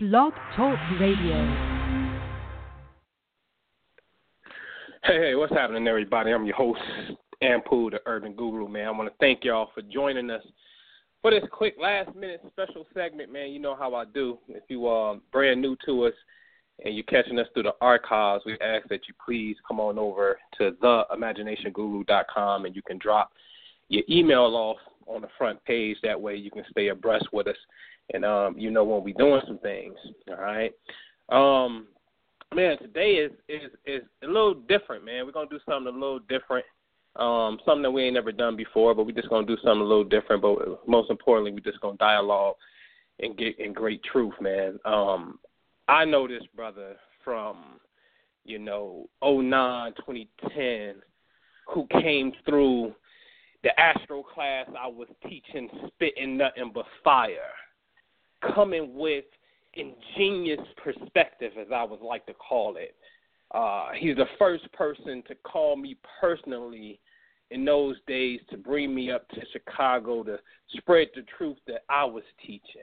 Blog Talk Radio. Hey, hey, what's happening, everybody? I'm your host, Ampu, the Urban Guru, man. I want to thank y'all for joining us for this quick last minute special segment, man. You know how I do. If you are uh, brand new to us and you're catching us through the archives, we ask that you please come on over to theimaginationguru.com and you can drop your email off on the front page. That way you can stay abreast with us and um, you know when we're doing some things. All right. Um, man, today is is is a little different, man. We're gonna do something a little different. Um, something that we ain't never done before, but we're just gonna do something a little different. But most importantly, we're just gonna dialogue and get in great truth, man. Um, I know this brother from, you know, 09, 2010, who came through the Astro class I was teaching, spitting nothing but fire, coming with ingenious perspective, as I would like to call it. Uh, he's the first person to call me personally in those days to bring me up to Chicago to spread the truth that I was teaching.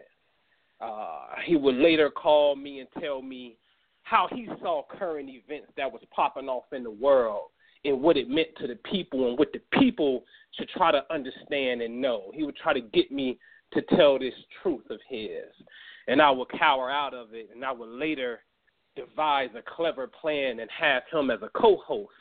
Uh, he would later call me and tell me how he saw current events that was popping off in the world and what it meant to the people and what the people should try to understand and know. He would try to get me to tell this truth of his. And I would cower out of it and I would later devise a clever plan and have him as a co host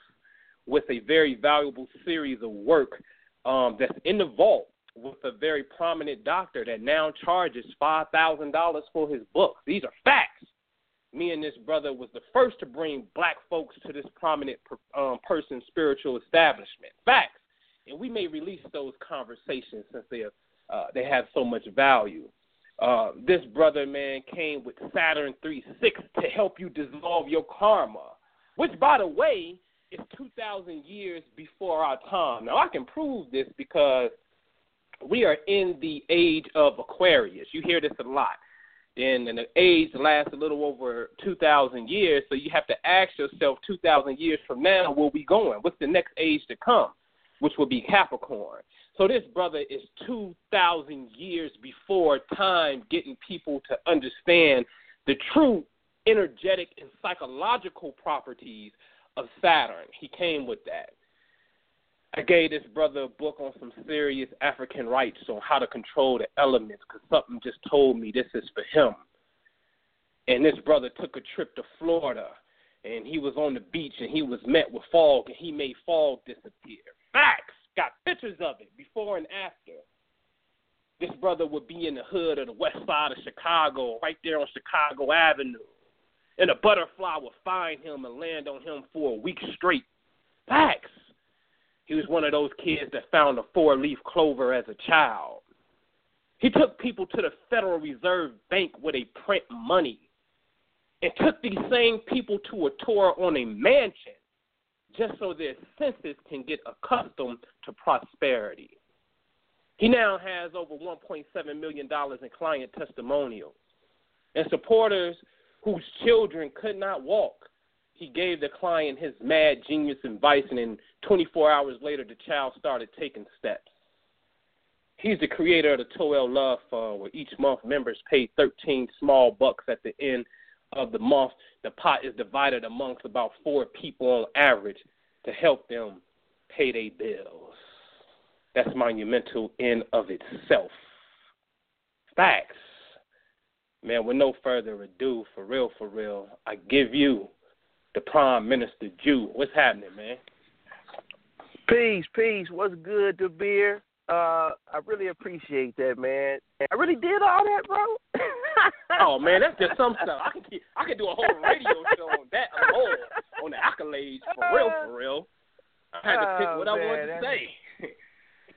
with a very valuable series of work um, that's in the vault with a very prominent doctor that now charges five thousand dollars for his books. These are facts. Me and this brother was the first to bring black folks to this prominent um, person's spiritual establishment. Facts, and we may release those conversations since they are, uh, they have so much value. Uh, this brother man came with Saturn three six to help you dissolve your karma, which, by the way, is two thousand years before our time. Now I can prove this because we are in the age of Aquarius. You hear this a lot. And, and the age lasts a little over 2,000 years, so you have to ask yourself 2,000 years from now, where we going? What's the next age to come, which will be Capricorn? So this brother is 2,000 years before time getting people to understand the true energetic and psychological properties of Saturn. He came with that. I gave this brother a book on some serious African rites on how to control the elements because something just told me this is for him. And this brother took a trip to Florida and he was on the beach and he was met with fog and he made fog disappear. Facts! Got pictures of it before and after. This brother would be in the hood of the west side of Chicago, right there on Chicago Avenue. And a butterfly would find him and land on him for a week straight. Facts. He was one of those kids that found a four leaf clover as a child. He took people to the Federal Reserve Bank where they print money and took these same people to a tour on a mansion just so their senses can get accustomed to prosperity. He now has over $1.7 million in client testimonials and supporters whose children could not walk he gave the client his mad genius advice, and then 24 hours later, the child started taking steps. He's the creator of the Toel Love Fund, where each month members pay 13 small bucks at the end of the month. The pot is divided amongst about four people on average to help them pay their bills. That's monumental in of itself. Facts. Man, with no further ado, for real, for real, I give you the Prime Minister Ju. What's happening, man? Peace, peace. What's good, the beer? Uh, I really appreciate that, man. I really did all that, bro. oh man, that's just some stuff. I can keep, I can do a whole radio show on that alone, on the accolades for real, for real. I had to pick what oh, I wanted to say.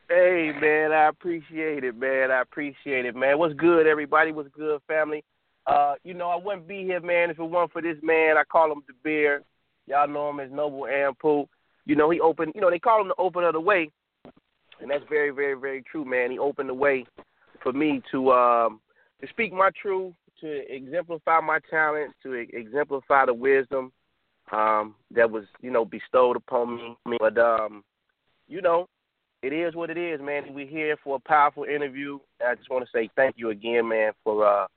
hey man, I appreciate it, man. I appreciate it, man. What's good, everybody? What's good, family? Uh, you know, I wouldn't be here, man, if it weren't for this man. I call him the Bear. Y'all know him as Noble Ampu. You know, he opened. You know, they call him the opener of the way, and that's very, very, very true, man. He opened the way for me to um, to speak my truth, to exemplify my talents, to exemplify the wisdom um, that was, you know, bestowed upon me. But um, you know, it is what it is, man. We're here for a powerful interview. I just want to say thank you again, man, for uh,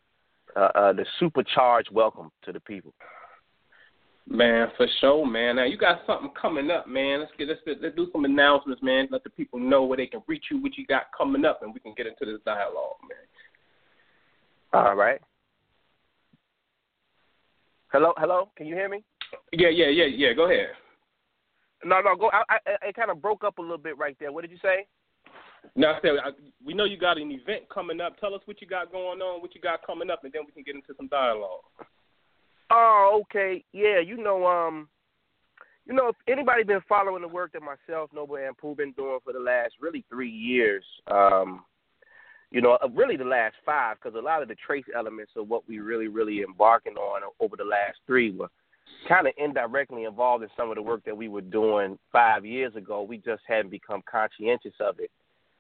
uh, uh, the supercharged welcome to the people. Man, for sure, man. Now you got something coming up, man. Let's get let's, let's do some announcements, man. Let the people know where they can reach you, what you got coming up, and we can get into this dialogue, man. All right. Hello, hello. Can you hear me? Yeah, yeah, yeah, yeah. Go ahead. No, no. Go. I, I, it kind of broke up a little bit right there. What did you say? No, I said I, we know you got an event coming up. Tell us what you got going on, what you got coming up, and then we can get into some dialogue. Oh, okay. Yeah, you know, um, you know, if anybody been following the work that myself, Noble Ampu been doing for the last really three years, um, you know, uh, really the last five, because a lot of the trace elements of what we really, really embarking on over the last three were kind of indirectly involved in some of the work that we were doing five years ago. We just hadn't become conscientious of it,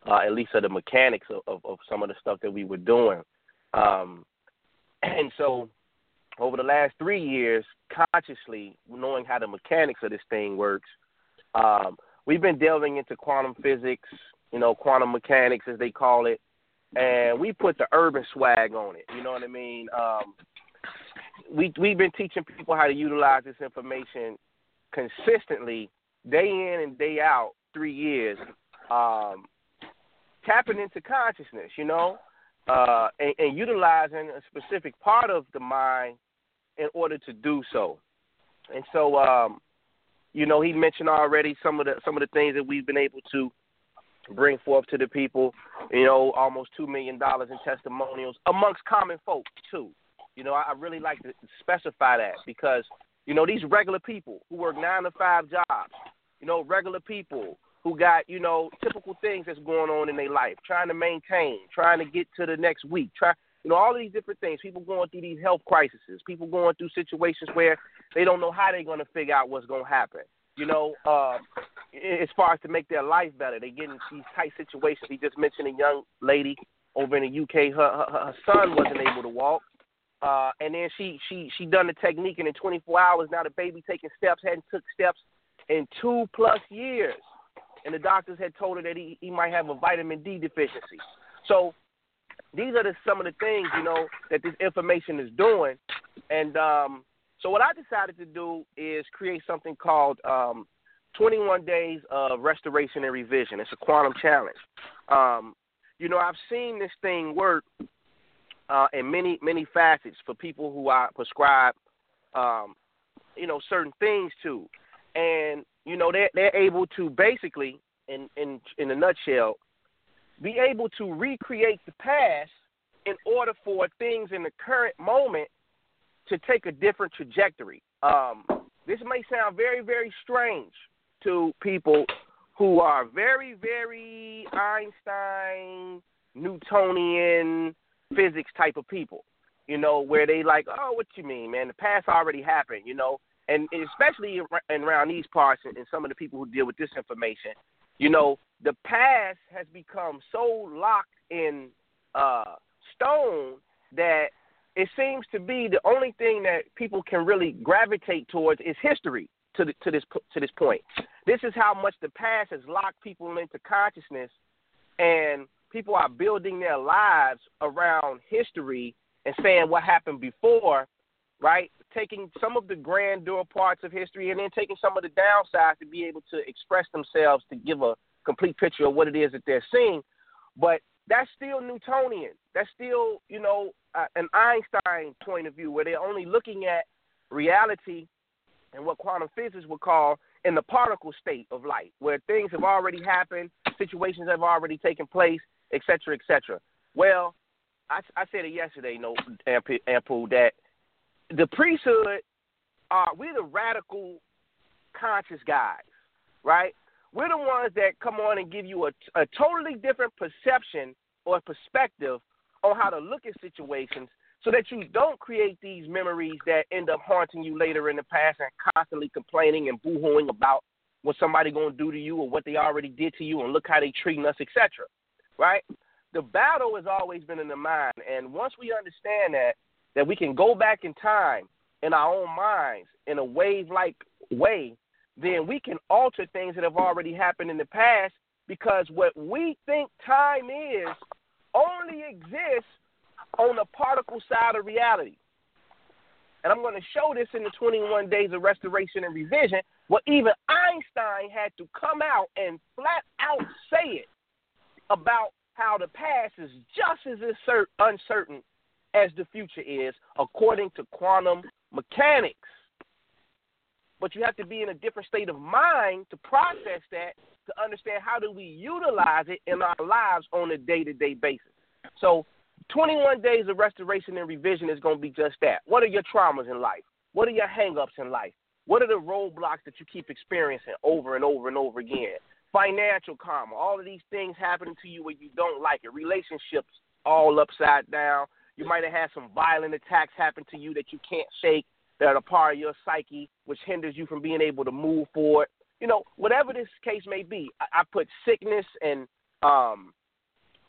uh, at least of the mechanics of, of, of some of the stuff that we were doing. Um, and so over the last three years, consciously knowing how the mechanics of this thing works, um, we've been delving into quantum physics, you know, quantum mechanics as they call it, and we put the urban swag on it. You know what I mean? Um, we we've been teaching people how to utilize this information consistently, day in and day out, three years, um, tapping into consciousness. You know. Uh, and, and utilizing a specific part of the mind in order to do so. And so, um, you know, he mentioned already some of the some of the things that we've been able to bring forth to the people. You know, almost two million dollars in testimonials amongst common folk too. You know, I, really like to specify that because you know these regular people who work nine to five jobs. You know, regular people who got you know typical things that's going on in their life, trying to maintain, trying to get to the next week, try you know, all these different things. People going through these health crises. People going through situations where they don't know how they're going to figure out what's going to happen. You know, uh, as far as to make their life better, they get in these tight situations. He just mentioned a young lady over in the UK. Her her, her son wasn't able to walk, uh, and then she she she done the technique, and in 24 hours now the baby taking steps hadn't took steps in two plus years, and the doctors had told her that he he might have a vitamin D deficiency. So these are the, some of the things you know that this information is doing, and um, so what I decided to do is create something called um, 21 Days of Restoration and Revision. It's a quantum challenge. Um, you know, I've seen this thing work uh, in many many facets for people who I prescribe, um, you know, certain things to, and you know they're they're able to basically, in in in a nutshell, be able to recreate the past in order for things in the current moment to take a different trajectory. Um, this may sound very, very strange to people who are very, very Einstein, Newtonian physics type of people. You know, where they like, oh, what you mean, man? The past already happened. You know, and especially in around these parts and some of the people who deal with this information, you know, the past has become so locked in uh, stone that it seems to be the only thing that people can really gravitate towards is history to the, to this to this point. This is how much the past has locked people into consciousness, and people are building their lives around history and saying what happened before, right? Taking some of the grandeur parts of history and then taking some of the downsides to be able to express themselves to give a complete picture of what it is that they're seeing. But that's still Newtonian. That's still, you know, uh, an Einstein point of view where they're only looking at reality and what quantum physics would call in the particle state of light, where things have already happened, situations have already taken place, et cetera, et cetera. Well, I, I said it yesterday, you know, Ampu, that the priesthood are we're the radical conscious guys, right? We're the ones that come on and give you a, a totally different perception or perspective on how to look at situations so that you don't create these memories that end up haunting you later in the past and constantly complaining and boohooing about what somebody going to do to you or what they already did to you and look how they treating us, etc. Right? The battle has always been in the mind, and once we understand that, that we can go back in time in our own minds in a wave-like way, then we can alter things that have already happened in the past because what we think time is only exists on the particle side of reality. And I'm going to show this in the 21 Days of Restoration and Revision, where even Einstein had to come out and flat out say it about how the past is just as uncertain as the future is, according to quantum mechanics. But you have to be in a different state of mind to process that, to understand how do we utilize it in our lives on a day to day basis. So 21 days of restoration and revision is going to be just that. What are your traumas in life? What are your hangups in life? What are the roadblocks that you keep experiencing over and over and over again? Financial karma, all of these things happening to you where you don't like it. Relationships all upside down. You might have had some violent attacks happen to you that you can't shake, that are part of your psyche, which hinders you from being able to move forward. You know, whatever this case may be, I, I put sickness and um,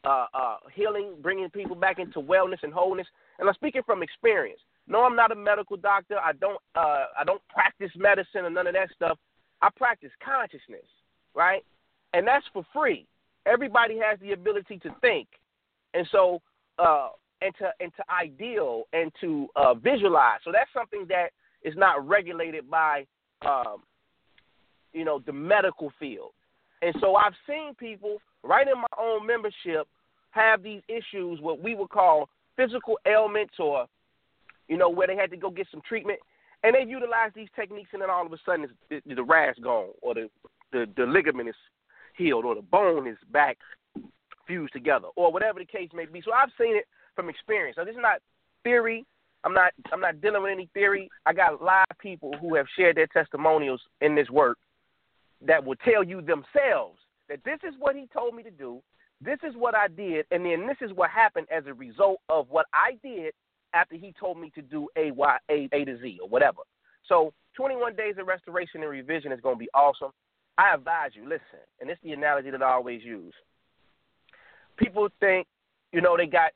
uh, uh, healing, bringing people back into wellness and wholeness. And I'm speaking from experience. No, I'm not a medical doctor. I don't uh, I don't practice medicine or none of that stuff. I practice consciousness, right? And that's for free. Everybody has the ability to think, and so uh, and to and to ideal and to uh, visualize. So that's something that is not regulated by um, you know the medical field. And so I've seen people right in my own membership have these issues, what we would call physical ailments, or you know, where they had to go get some treatment, and they utilize these techniques, and then all of a sudden the, the rash gone, or the, the the ligament is healed, or the bone is back fused together, or whatever the case may be. So I've seen it from experience. So this is not theory. I'm not I'm not dealing with any theory. I got live people who have shared their testimonials in this work that will tell you themselves that this is what he told me to do, this is what I did, and then this is what happened as a result of what I did after he told me to do A Y A A to Z or whatever. So 21 days of restoration and revision is going to be awesome. I advise you, listen, and it's the analogy that I always use. People think, you know, they got,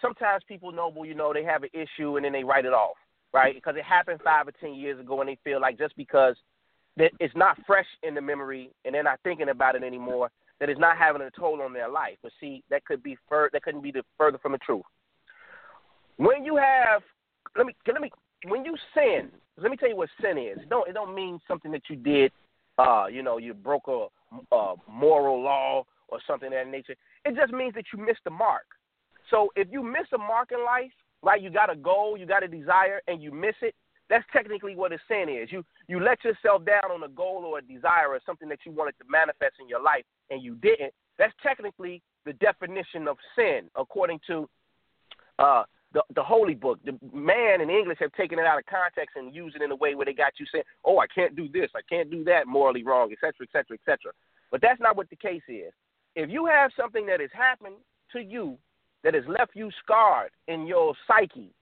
sometimes people know, well, you know, they have an issue and then they write it off, right? Because it happened five or 10 years ago and they feel like just because that it's not fresh in the memory and they're not thinking about it anymore, that it's not having a toll on their life. But see, that could be fur- that couldn't be the further from the truth. When you have, let me let me when you sin, let me tell you what sin is. It don't it don't mean something that you did, uh, you know, you broke a, a moral law or something of that nature. It just means that you missed the mark. So if you miss a mark in life, right, you got a goal, you got a desire, and you miss it, that's technically what a sin is. You you let yourself down on a goal or a desire or something that you wanted to manifest in your life and you didn't. That's technically the definition of sin, according to uh, the the holy book. The man in English have taken it out of context and used it in a way where they got you saying, "Oh, I can't do this, I can't do that, morally wrong, etc., etc., etc." But that's not what the case is. If you have something that has happened to you that has left you scarred in your psyche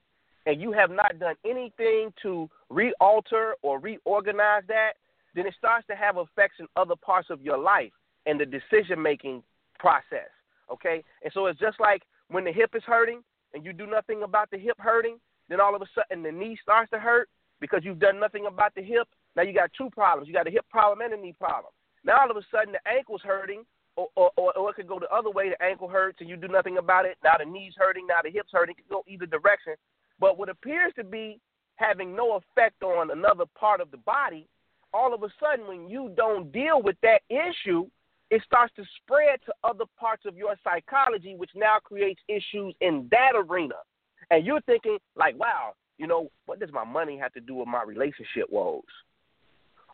and you have not done anything to realter or reorganize that, then it starts to have effects in other parts of your life and the decision making process. Okay? And so it's just like when the hip is hurting and you do nothing about the hip hurting, then all of a sudden the knee starts to hurt because you've done nothing about the hip. Now you got two problems. You got a hip problem and a knee problem. Now all of a sudden the ankle's hurting, or, or, or, it could go the other way. The ankle hurts and you do nothing about it. Now the knee's hurting. Now the hip's hurting. It could go either direction. But what appears to be having no effect on another part of the body, all of a sudden, when you don't deal with that issue, it starts to spread to other parts of your psychology, which now creates issues in that arena. And you're thinking, like, wow, you know, what does my money have to do with my relationship woes?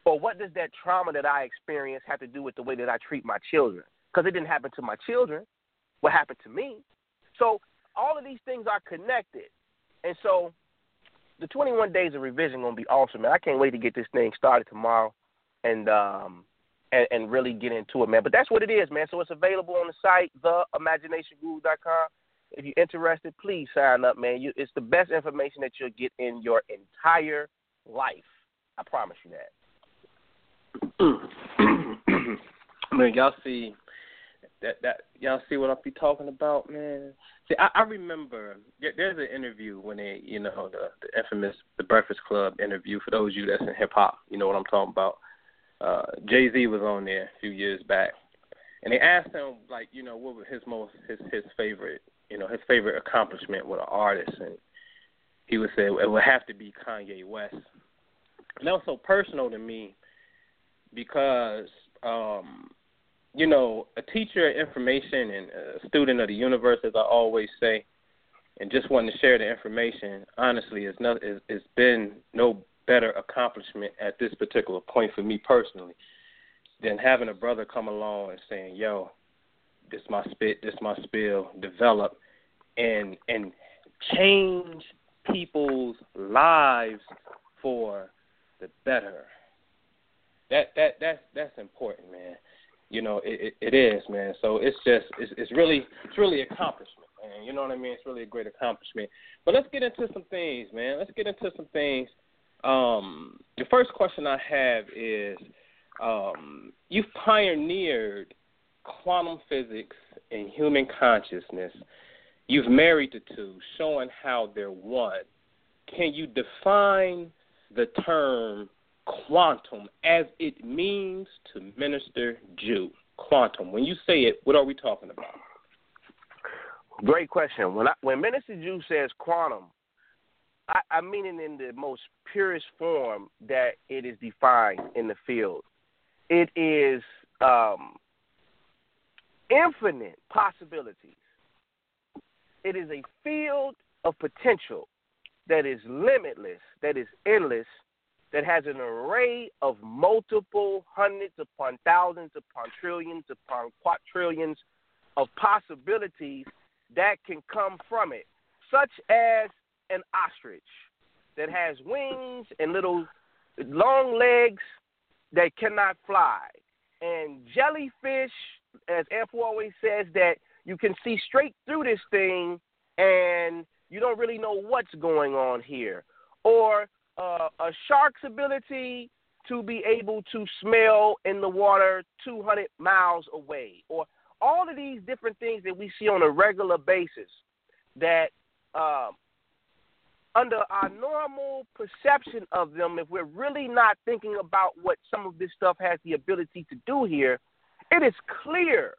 Or what does that trauma that I experience have to do with the way that I treat my children? Because it didn't happen to my children. What happened to me? So all of these things are connected. And so the 21 days of revision going to be awesome, man. I can't wait to get this thing started tomorrow and um and, and really get into it, man. But that's what it is, man. So it's available on the site, theimaginationguru.com. If you're interested, please sign up, man. You, it's the best information that you'll get in your entire life. I promise you that. Man, y'all see that that y'all see what I be talking about, man. See, I, I remember there's an interview when they, you know, the, the infamous the Breakfast Club interview. For those of you that's in hip hop, you know what I'm talking about. Uh, Jay Z was on there a few years back, and they asked him like, you know, what was his most his his favorite you know, his favorite accomplishment with an artist, and he would say it would have to be Kanye West. And that was so personal to me because, um, you know, a teacher of information and a student of the universe, as I always say, and just wanting to share the information, honestly, is not, it's been no better accomplishment at this particular point for me personally than having a brother come along and saying, "Yo, this my spit, this my spill, develop, and and change people's lives for the better." That that that's that's important, man. You know, it, it, it is, man. So it's just it's, it's really it's really accomplishment, man. You know what I mean? It's really a great accomplishment. But let's get into some things, man. Let's get into some things. Um, the first question I have is um, you've pioneered quantum physics and human consciousness. You've married the two, showing how they're one. Can you define the term quantum as it means to Minister Ju? Quantum. When you say it, what are we talking about? Great question. When I, when Minister Ju says quantum, I, I mean it in the most purest form that it is defined in the field it is um, infinite possibilities. It is a field of potential that is limitless, that is endless, that has an array of multiple hundreds upon thousands upon trillions upon quadrillions of possibilities that can come from it, such as an ostrich that has wings and little long legs that cannot fly. And jellyfish, as Ampu always says, that you can see straight through this thing and you don't really know what's going on here. Or uh, a shark's ability to be able to smell in the water 200 miles away. Or all of these different things that we see on a regular basis that um, under our normal perception of them, if we're really not thinking about what some of this stuff has the ability to do here, it is clear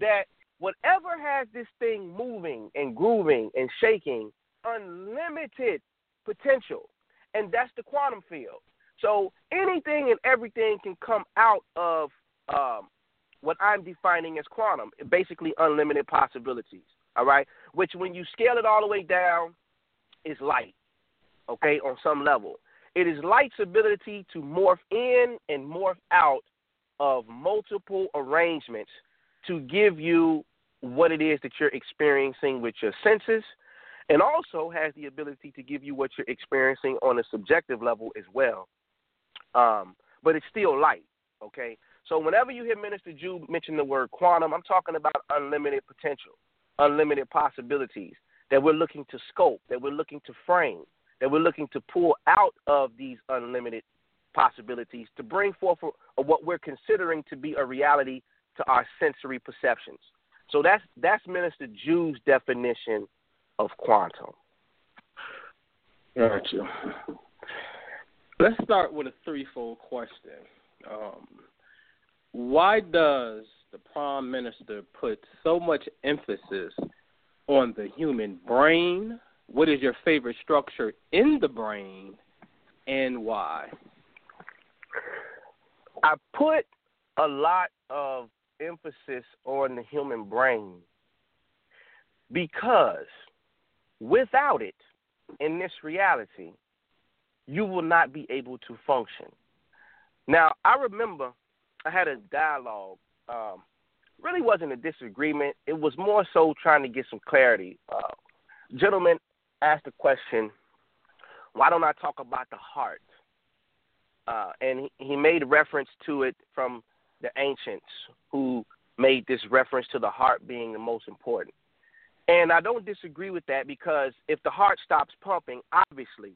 that whatever has this thing moving and grooving and shaking, unlimited potential. And that's the quantum field. So anything and everything can come out of um, what I'm defining as quantum, basically unlimited possibilities. All right? Which, when you scale it all the way down, is light, okay, on some level. It is light's ability to morph in and morph out of multiple arrangements to give you what it is that you're experiencing with your senses, and also has the ability to give you what you're experiencing on a subjective level as well. Um, but it's still light, okay? So whenever you hear Minister Ju mention the word quantum, I'm talking about unlimited potential, unlimited possibilities that we're looking to scope, that we're looking to frame, that we're looking to pull out of these unlimited possibilities to bring forth what we're considering to be a reality to our sensory perceptions. So that's that's Minister Ju's definition of quantum. Gotcha. Let's start with a threefold question. Um, why does the Prime Minister put so much emphasis on the human brain. What is your favorite structure in the brain and why? I put a lot of emphasis on the human brain because without it in this reality, you will not be able to function. Now, I remember I had a dialogue um, really wasn't a disagreement. It was more so trying to get some clarity. Uh, gentleman asked the question, why don't I talk about the heart? Uh, and he, he made reference to it from the ancients who made this reference to the heart being the most important. And I don't disagree with that because if the heart stops pumping, obviously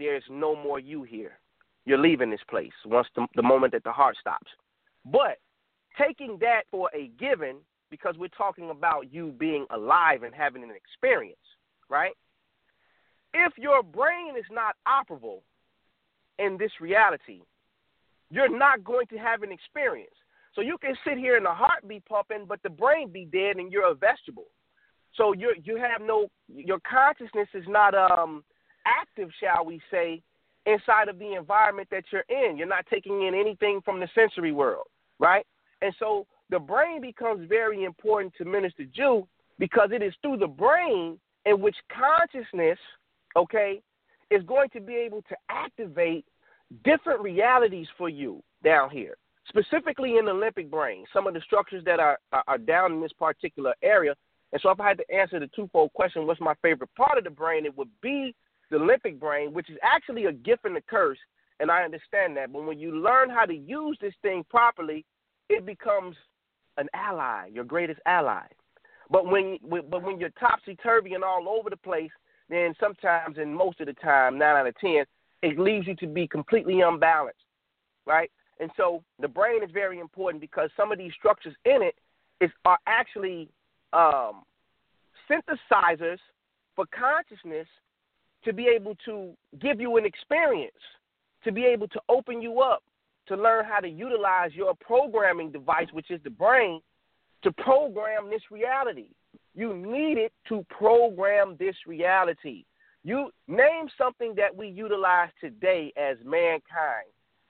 there's no more you here. You're leaving this place once the, the moment that the heart stops. But taking that for a given because we're talking about you being alive and having an experience, right? If your brain is not operable in this reality, you're not going to have an experience. So you can sit here and the heart be pumping, but the brain be dead and you're a vegetable. So you you have no your consciousness is not um active, shall we say, inside of the environment that you're in. You're not taking in anything from the sensory world, right? And so the brain becomes very important to Minister Ju because it is through the brain in which consciousness, okay, is going to be able to activate different realities for you down here, specifically in the limbic brain, some of the structures that are, are, are down in this particular area. And so, if I had to answer the twofold question, what's my favorite part of the brain? It would be the limbic brain, which is actually a gift and a curse. And I understand that. But when you learn how to use this thing properly, it becomes an ally, your greatest ally. But when but when you're topsy turvy and all over the place, then sometimes and most of the time, nine out of ten, it leaves you to be completely unbalanced, right? And so the brain is very important because some of these structures in it is are actually um, synthesizers for consciousness to be able to give you an experience, to be able to open you up, to learn how to utilize your programming device, which is the brain, to program this reality. You need it to program this reality. You name something that we utilize today as mankind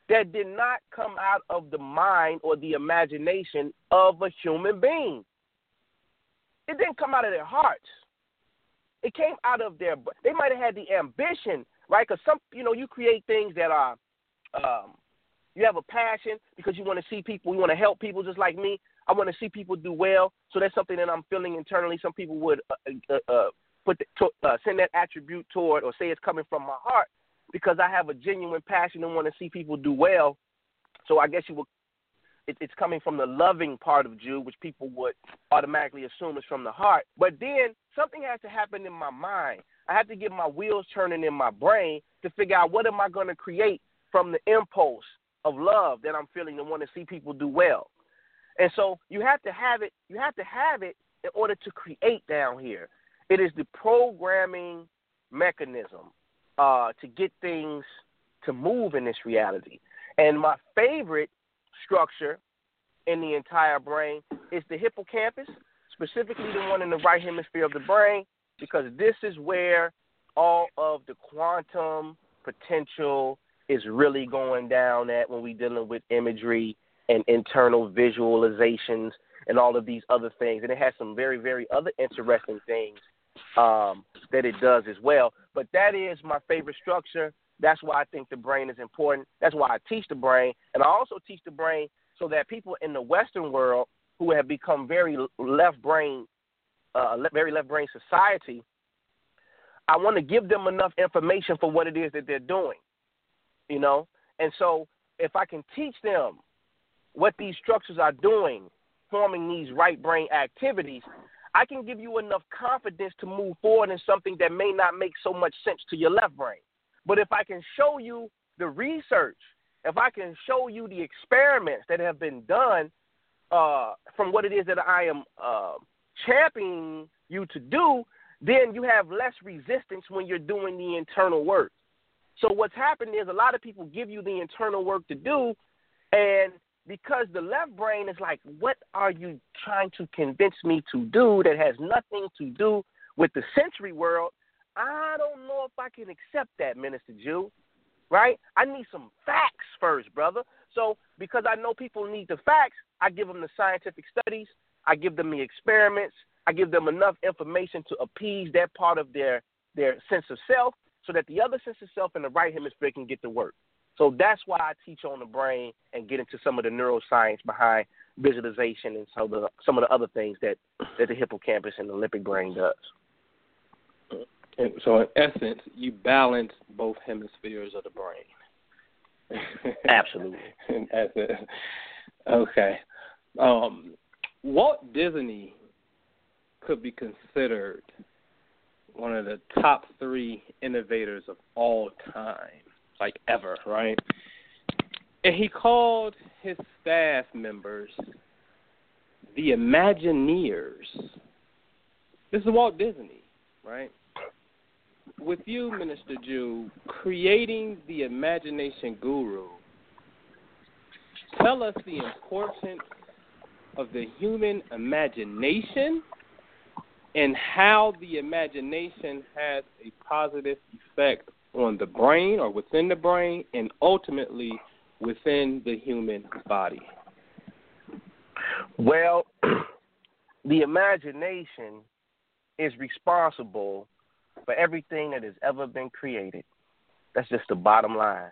that did not come out of the mind or the imagination of a human being. It didn't come out of their hearts. It came out of their. They might have had the ambition, right? Because some, you know, you create things that are, um, you have a passion because you want to see people, you want to help people, just like me. I want to see people do well. So that's something that I'm feeling internally. Some people would uh, uh, uh, put the, to, uh, send that attribute toward or say it's coming from my heart because I have a genuine passion and want to see people do well. So I guess you will. It, it's coming from the loving part of Ju, which people would automatically assume is from the heart. But then something has to happen in my mind. I have to get my wheels turning in my brain to figure out what am I going to create from the impulse of love that I'm feeling and want to see people do well. And so you have to have it. You have to have it in order to create down here. It is the programming mechanism uh, to get things to move in this reality. And my favorite structure in the entire brain is the hippocampus, specifically the one in the right hemisphere of the brain, because this is where all of the quantum potential is really going down at when we're dealing with imagery and internal visualizations and all of these other things. And it has some very, very other interesting things um, that it does as well. But that is my favorite structure. That's why I think the brain is important. That's why I teach the brain. And I also teach the brain so that people in the Western world who have become very left brain, uh, very left brain society, I want to give them enough information for what it is that they're doing, you know. And so, if I can teach them what these structures are doing, forming these right brain activities, I can give you enough confidence to move forward in something that may not make so much sense to your left brain. But if I can show you the research, if I can show you the experiments that have been done uh, from what it is that I am uh, championing you to do, then you have less resistance when you're doing the internal work. So what's happened is a lot of people give you the internal work to do, and because the left brain is like, what are you trying to convince me to do that has nothing to do with the sensory world? I don't know if I can accept that, Minister Ju. Right? I need some facts first, brother. So because I know people need the facts, I give them the scientific studies, I give them the experiments, I give them enough information to appease that part of their their sense of self, so that the other sense of self in the right hemisphere can get to work. So that's why I teach on the brain and get into some of the neuroscience behind visualization and some of the some of the other things that that the hippocampus and the limbic brain does. And so, in essence, you balance both hemispheres of the brain. Absolutely. in essence, okay. Um, Walt Disney could be considered one of the top three innovators of all time like ever, right? And he called his staff members the Imagineers. This is Walt Disney, right? With you, Minister Ju, creating the imagination guru, tell us the importance of the human imagination and how the imagination has a positive effect on the brain or within the brain and ultimately within the human body? Well, the imagination is responsible for everything that has ever been created. That's just the bottom line.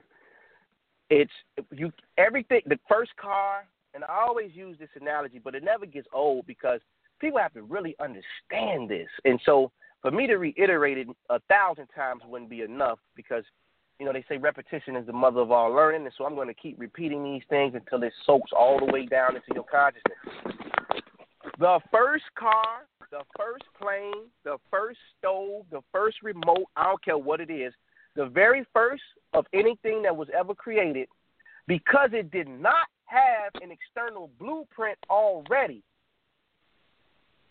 It's you everything the first car, and I always use this analogy, but it never gets old because people have to really understand this. And so for me to reiterate it a thousand times wouldn't be enough because you know they say repetition is the mother of all learning, and so I'm going to keep repeating these things until it soaks all the way down into your consciousness. The first car, the first plane, the first stove, the first remote, I don't care what it is, the very first of anything that was ever created, because it did not have an external blueprint already,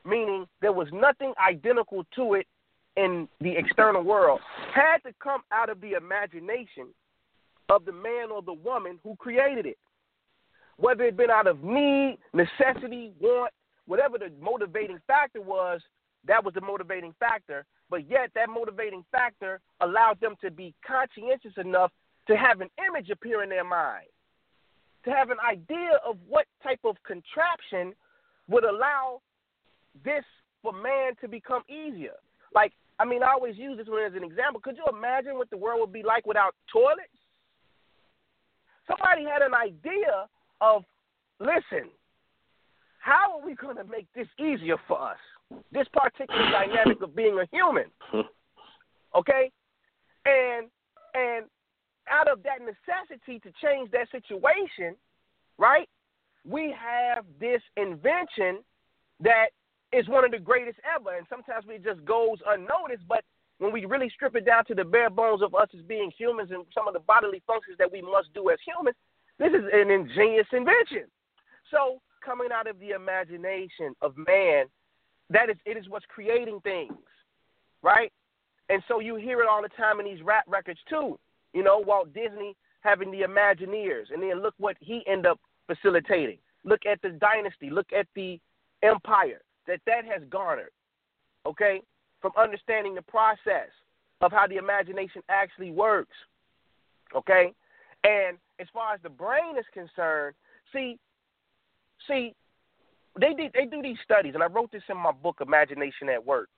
meaning there was nothing identical to it in the external world, had to come out of the imagination of the man or the woman who created it. Whether it been out of need, necessity, want, whatever the motivating factor was, that was the motivating factor. But yet, that motivating factor allowed them to be conscientious enough to have an image appear in their mind, to have an idea of what type of contraption would allow this for man to become easier. Like, I mean, I always use this one as an example. Could you imagine what the world would be like without toilets? Somebody had an idea of, listen, how are we going to make this easier for us? This particular dynamic of being a human. Okay? And and out of that necessity to change that situation, right? We have this invention that is one of the greatest ever, and sometimes it just goes unnoticed. But when we really strip it down to the bare bones of us as being humans and some of the bodily functions that we must do as humans, this is an ingenious invention. So coming out of the imagination of man. That is, it is what's creating things, right? And so you hear it all the time in these rap records too. You know, Walt Disney having the Imagineers, and then look what he end up facilitating. Look at the dynasty. Look at the empire that that has garnered. Okay, from understanding the process of how the imagination actually works. Okay, and as far as the brain is concerned, see, See, they did they do these studies, and I wrote this in my book, Imagination at Work,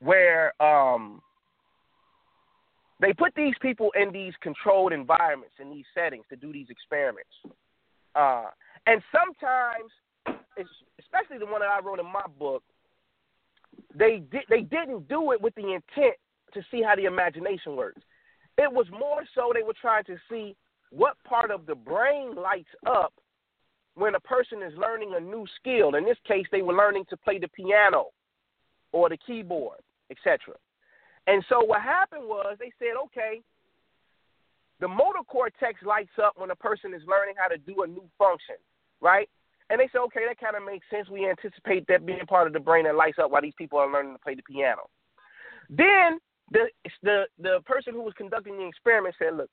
where um, they put these people in these controlled environments in these settings to do these experiments. Uh, and sometimes, especially the one that I wrote in my book, they did they didn't do it with the intent to see how the imagination works. It was more so they were trying to see what part of the brain lights up when a person is learning a new skill. In this case, they were learning to play the piano or the keyboard, etc. And so what happened was they said, okay, the motor cortex lights up when a person is learning how to do a new function, right? And they said, okay, that kind of makes sense. We anticipate that being part of the brain that lights up while these people are learning to play the piano. Then the the the person who was conducting the experiment said, look,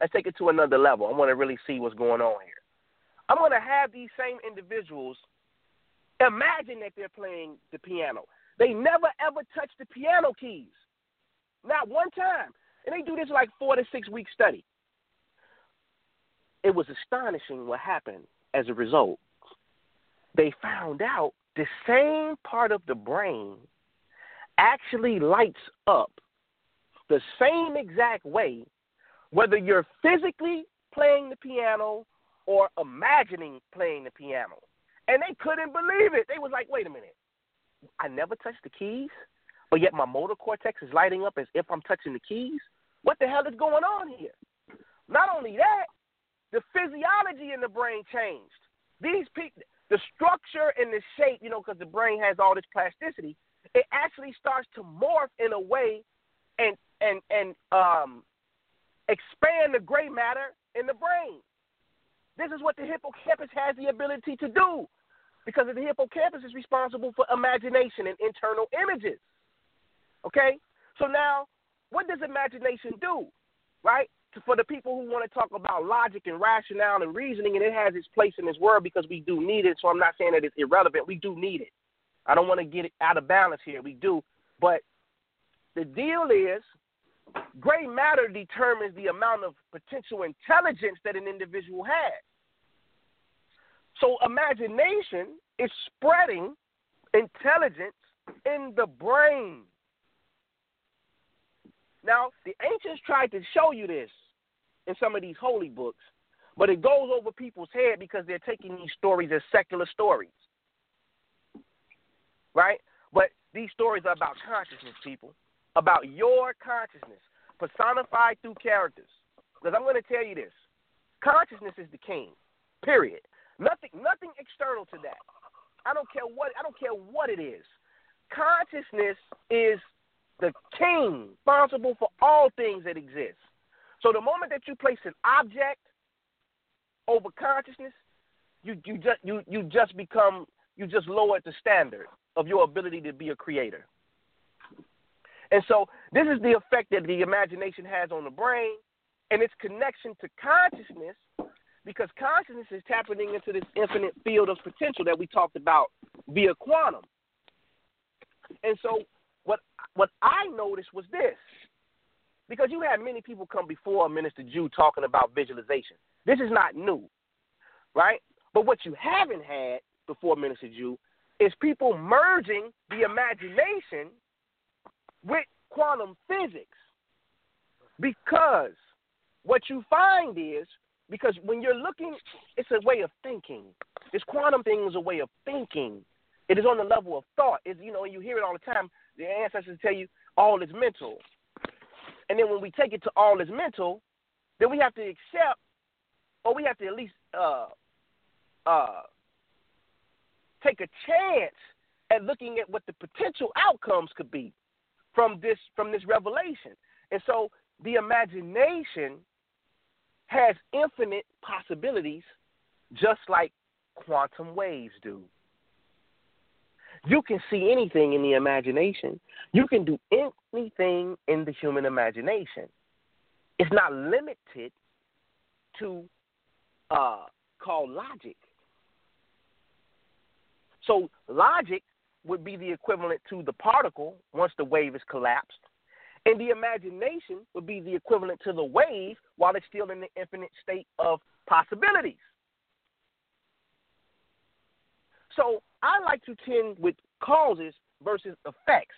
let's take it to another level. I want to really see what's going on here. I'm going to have these same individuals imagine that they're playing the piano. They never ever touch the piano keys, not one time. And they do this like four to six week study. It was astonishing what happened as a result. They found out the same part of the brain actually lights up the same exact way, whether you're physically playing the piano or imagining playing the piano. And they couldn't believe it. They was like, wait a minute. I never touched the keys, but yet my motor cortex is lighting up as if I'm touching the keys. What the hell is going on here? Not only that, the physiology in the brain changed. These people, the structure and the shape, you know, because the brain has all this plasticity, it actually starts to morph in a way and and and um expand the gray matter in the brain. This is what the hippocampus has the ability to do because the hippocampus is responsible for imagination and internal images. Okay? So now, what does imagination do? Right? For the people who want to talk about logic and rationale and reasoning, and it has its place in this world because we do need it. So I'm not saying that it's irrelevant. We do need it. I don't want to get it out of balance here. We do, but the deal is gray matter determines the amount of potential intelligence that an individual has. So imagination is spreading intelligence in the brain. Now, the ancients tried to show you this in some of these holy books, but it goes over people's head because they're taking these stories as secular stories. Right? But these stories are about consciousness, people, about your consciousness, personified through characters. Because I'm going to tell you this consciousness is the king, period. Nothing, nothing external to that. I don't care what I don't care what it is. Consciousness is the king, responsible for all things that exist. So the moment that you place an object over consciousness, you you just you you just become you just lower the standard of your ability to be a creator. And so this is the effect that the imagination has on the brain and its connection to consciousness because consciousness is tapping into this infinite field of potential that we talked about via quantum. And so what what I noticed was this. Because you had many people come before Minister Ju talking about visualization. This is not new, right? But what you haven't had before Minister Ju is people merging the imagination with quantum physics. Because what you find is because when you're looking, it's a way of thinking. This quantum thing is a way of thinking. It is on the level of thought. It's, you know, you hear it all the time. The ancestors tell you all is mental. And then when we take it to all is mental, then we have to accept, or we have to at least uh, uh, take a chance at looking at what the potential outcomes could be from this from this revelation. And so the imagination has infinite possibilities, just like quantum waves do. You can see anything in the imagination. You can do anything in the human imagination. It's not limited to uh, called logic. So logic would be the equivalent to the particle once the wave is collapsed. And the imagination would be the equivalent to the wave while it's still in the infinite state of possibilities. So I like to tend with causes versus effects.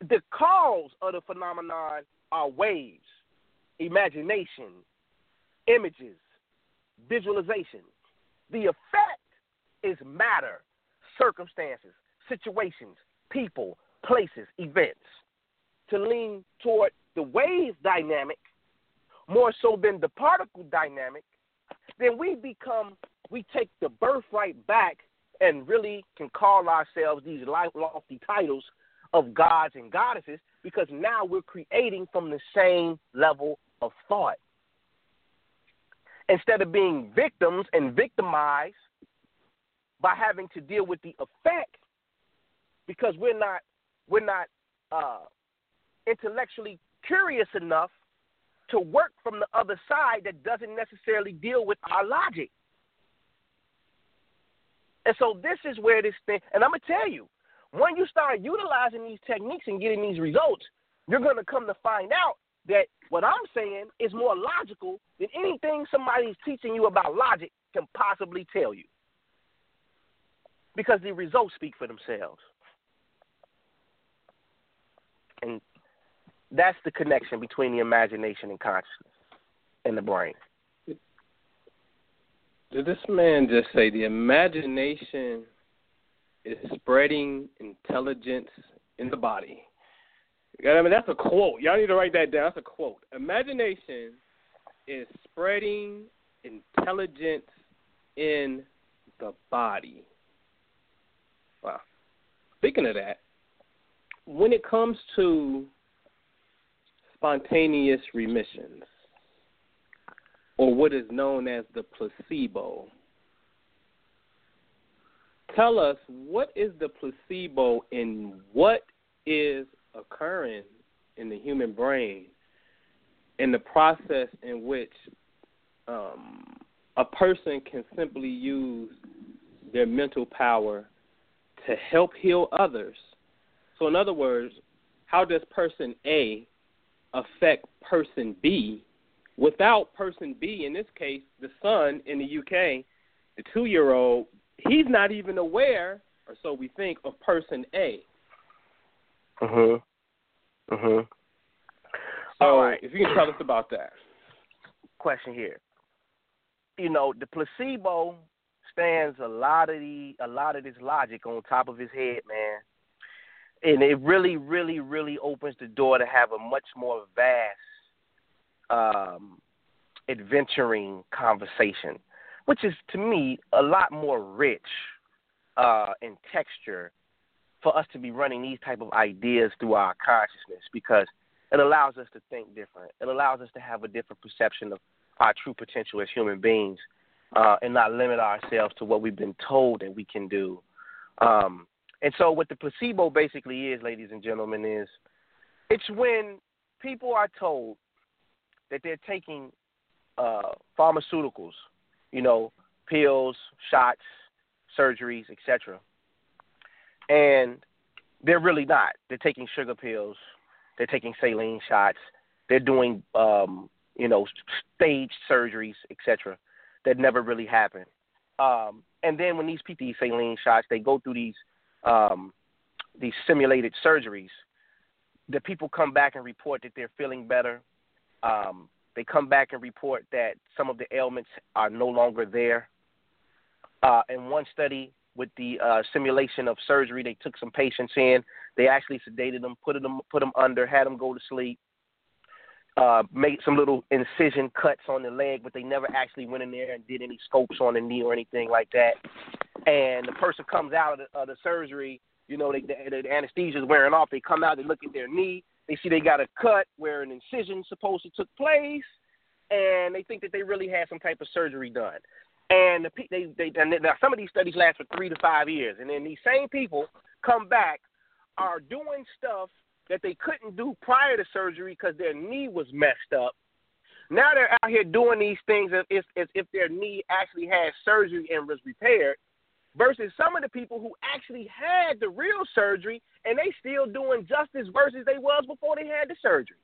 The cause of the phenomenon are waves, imagination, images, visualization. The effect is matter, circumstances, situations, people, places, events. To lean toward the wave dynamic more so than the particle dynamic, then we become, we take the birthright back and really can call ourselves these lofty titles of gods and goddesses because now we're creating from the same level of thought. Instead of being victims and victimized by having to deal with the effect because we're not we're not uh, intellectually curious enough to work from the other side that doesn't necessarily deal with our logic. And so this is where this thing, and I'm gonna tell you, when you start utilizing these techniques and getting these results, you're gonna come to find out that what I'm saying is more logical than anything somebody's teaching you about logic can possibly tell you. Because the results speak for themselves. And that's the connection between the imagination and consciousness in the brain. Did this man just say the imagination is spreading intelligence in the body? I mean, that's a quote. Y'all need to write that down. That's a quote. Imagination is spreading intelligence in the body. Wow. Speaking of that, when it comes to spontaneous remissions, or what is known as the placebo. Tell us what is the placebo and what is occurring in the human brain in the process in which um, a person can simply use their mental power to help heal others. So, in other words, how does person A affect person B without person B, in this case, the son in the UK, the two year old, he's not even aware, or so we think, of person A. Mhm. Mhm. So, All right. if you can tell us about that. Question here. You know, the placebo stands a lot of the a lot of this logic on top of his head, man. And it really, really, really opens the door to have a much more vast um adventuring conversation, which is to me a lot more rich uh in texture for us to be running these type of ideas through our consciousness because it allows us to think different. It allows us to have a different perception of our true potential as human beings, uh, and not limit ourselves to what we've been told that we can do. Um, and so, what the placebo basically is, ladies and gentlemen, is it's when people are told that they're taking uh, pharmaceuticals, you know, pills, shots, surgeries, etc., and they're really not. They're taking sugar pills, they're taking saline shots, they're doing, um, you know, staged surgeries, etc., that never really happen. Um, and then when these people, these saline shots, they go through these um, these simulated surgeries, the people come back and report that they're feeling better. Um, they come back and report that some of the ailments are no longer there. Uh, in one study with the uh, simulation of surgery, they took some patients in. They actually sedated them, put them put them under, had them go to sleep. Uh, made some little incision cuts on the leg, but they never actually went in there and did any scopes on the knee or anything like that. And the person comes out of the, of the surgery, you know, they, the, the anesthesia is wearing off. They come out, they look at their knee, they see they got a cut where an incision supposed to took place, and they think that they really had some type of surgery done. And the, they, they, and now some of these studies last for three to five years, and then these same people come back are doing stuff that they couldn't do prior to surgery because their knee was messed up. Now they're out here doing these things as if, as if their knee actually had surgery and was repaired, versus some of the people who actually had the real surgery and they still doing just as worse as they was before they had the surgery.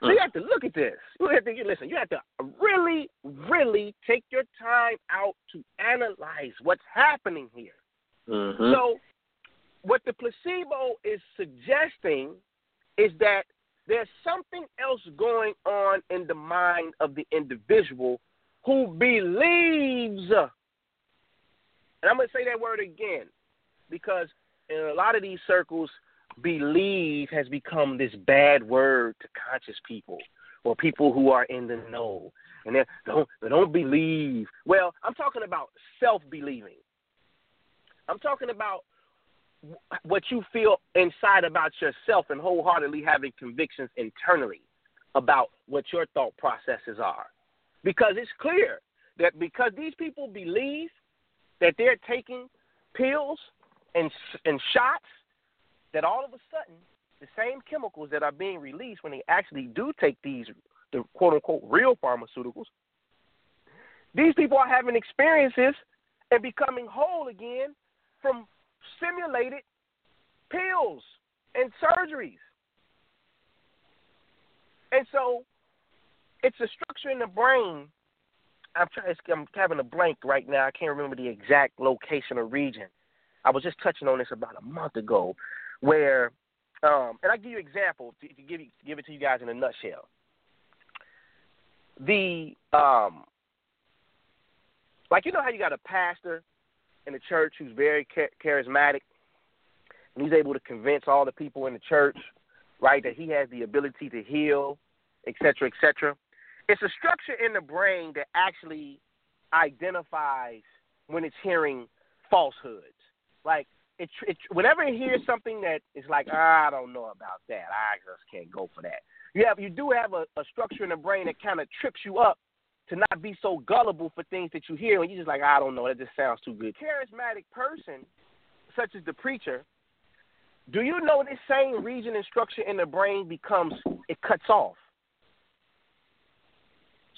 So you have to look at this. You have to listen. You have to really, really take your time out to analyze what's happening here. Mm-hmm. So, what the placebo is suggesting is that there's something else going on in the mind of the individual who believes. And I'm going to say that word again because in a lot of these circles, believe has become this bad word to conscious people or people who are in the know. And they don't they don't believe. Well, I'm talking about self believing. I'm talking about what you feel inside about yourself and wholeheartedly having convictions internally about what your thought processes are. Because it's clear that because these people believe that they're taking pills and and shots that all of a sudden the same chemicals that are being released when they actually do take these the quote unquote real pharmaceuticals, these people are having experiences and becoming whole again from simulated pills and surgeries. And so it's a structure in the brain. I'm trying. I'm having a blank right now. I can't remember the exact location or region. I was just touching on this about a month ago, where, um, and I give you an example to, to give you, to give it to you guys in a nutshell. The um, like you know how you got a pastor in the church who's very charismatic, and he's able to convince all the people in the church, right, that he has the ability to heal, et cetera, et cetera. It's a structure in the brain that actually identifies when it's hearing falsehoods. Like it, it whenever it hears something that is like, ah, I don't know about that. I just can't go for that. You have you do have a, a structure in the brain that kind of trips you up to not be so gullible for things that you hear and you're just like, I don't know, that just sounds too good. Charismatic person, such as the preacher, do you know this same region and structure in the brain becomes it cuts off?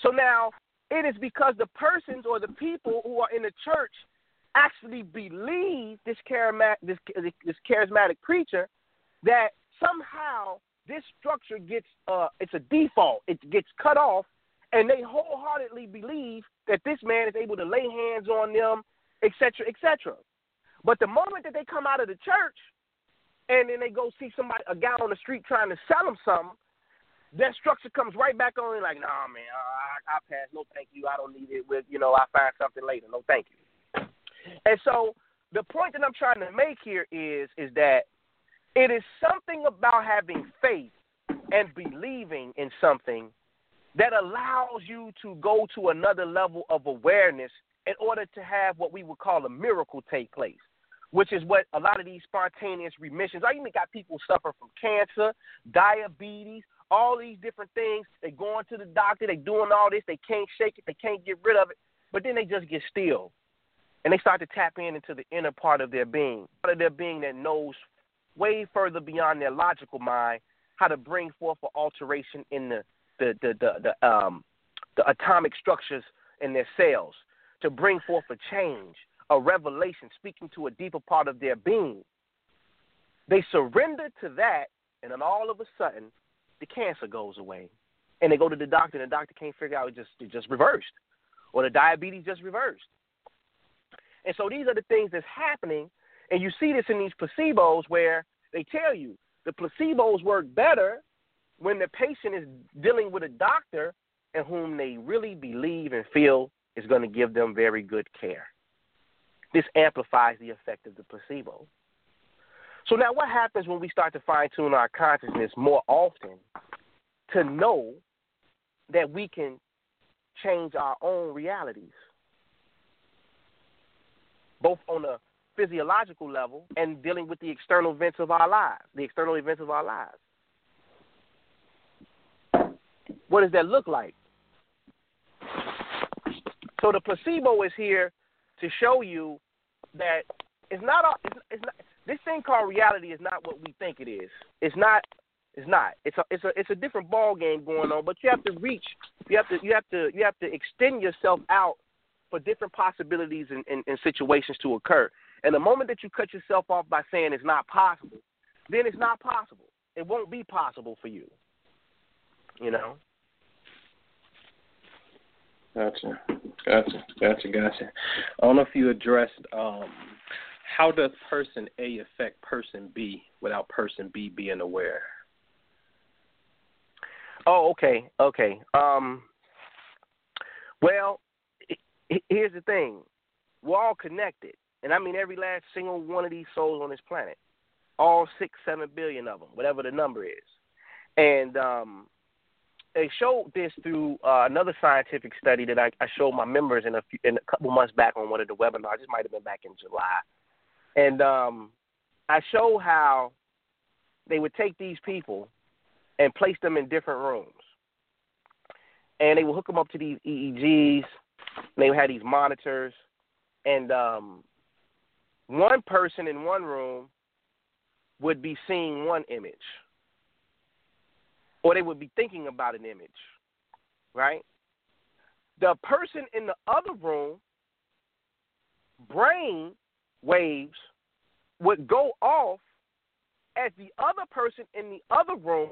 So now it is because the persons or the people who are in the church actually believe this charismatic, this, this charismatic preacher that somehow this structure gets uh, it's a default. It gets cut off, and they wholeheartedly believe that this man is able to lay hands on them, etc., etc. But the moment that they come out of the church, and then they go see somebody, a guy on the street trying to sell them something, that structure comes right back on. Like, nah, man, I, I pass. No, thank you. I don't need it. With you know, I find something later. No, thank you. And so the point that I'm trying to make here is is that it is something about having faith and believing in something that allows you to go to another level of awareness in order to have what we would call a miracle take place, which is what a lot of these spontaneous remissions. I even got people suffer from cancer, diabetes, all these different things. They going to the doctor, they doing all this, they can't shake it, they can't get rid of it, but then they just get still. And they start to tap in into the inner part of their being, part of their being that knows way further beyond their logical mind how to bring forth an alteration in the the the the, the um the atomic structures in their cells to bring forth a change, a revelation, speaking to a deeper part of their being. They surrender to that, and then all of a sudden, the cancer goes away. And they go to the doctor, and the doctor can't figure out it just it just reversed, or the diabetes just reversed. And so these are the things that's happening, and you see this in these placebos where they tell you the placebos work better when the patient is dealing with a doctor in whom they really believe and feel is going to give them very good care. This amplifies the effect of the placebo. So now what happens when we start to fine tune our consciousness more often to know that we can change our own realities? Both on a physiological level and dealing with the external events of our lives, the external events of our lives. What does that look like? So the placebo is here to show you that it's not, a, it's, it's not this thing called reality is not what we think it is. It's not. It's not. It's a it's a it's a different ball game going on. But you have to reach. You have to you have to you have to extend yourself out for different possibilities and, and, and situations to occur. And the moment that you cut yourself off by saying it's not possible, then it's not possible. It won't be possible for you. You know. Gotcha, gotcha, gotcha, gotcha. I don't know if you addressed um, how does person A affect person B without person B being aware? Oh, okay, okay. Um, well, here's the thing: we're all connected, and I mean every last single one of these souls on this planet, all six, seven billion of them, whatever the number is, and um, they showed this through uh, another scientific study that I, I showed my members in a few, in a couple months back on one of the webinars. This might have been back in July, and um, I showed how they would take these people and place them in different rooms, and they would hook them up to these EEGs. They would have these monitors, and um, one person in one room would be seeing one image or they would be thinking about an image, right? The person in the other room, brain waves would go off as the other person in the other room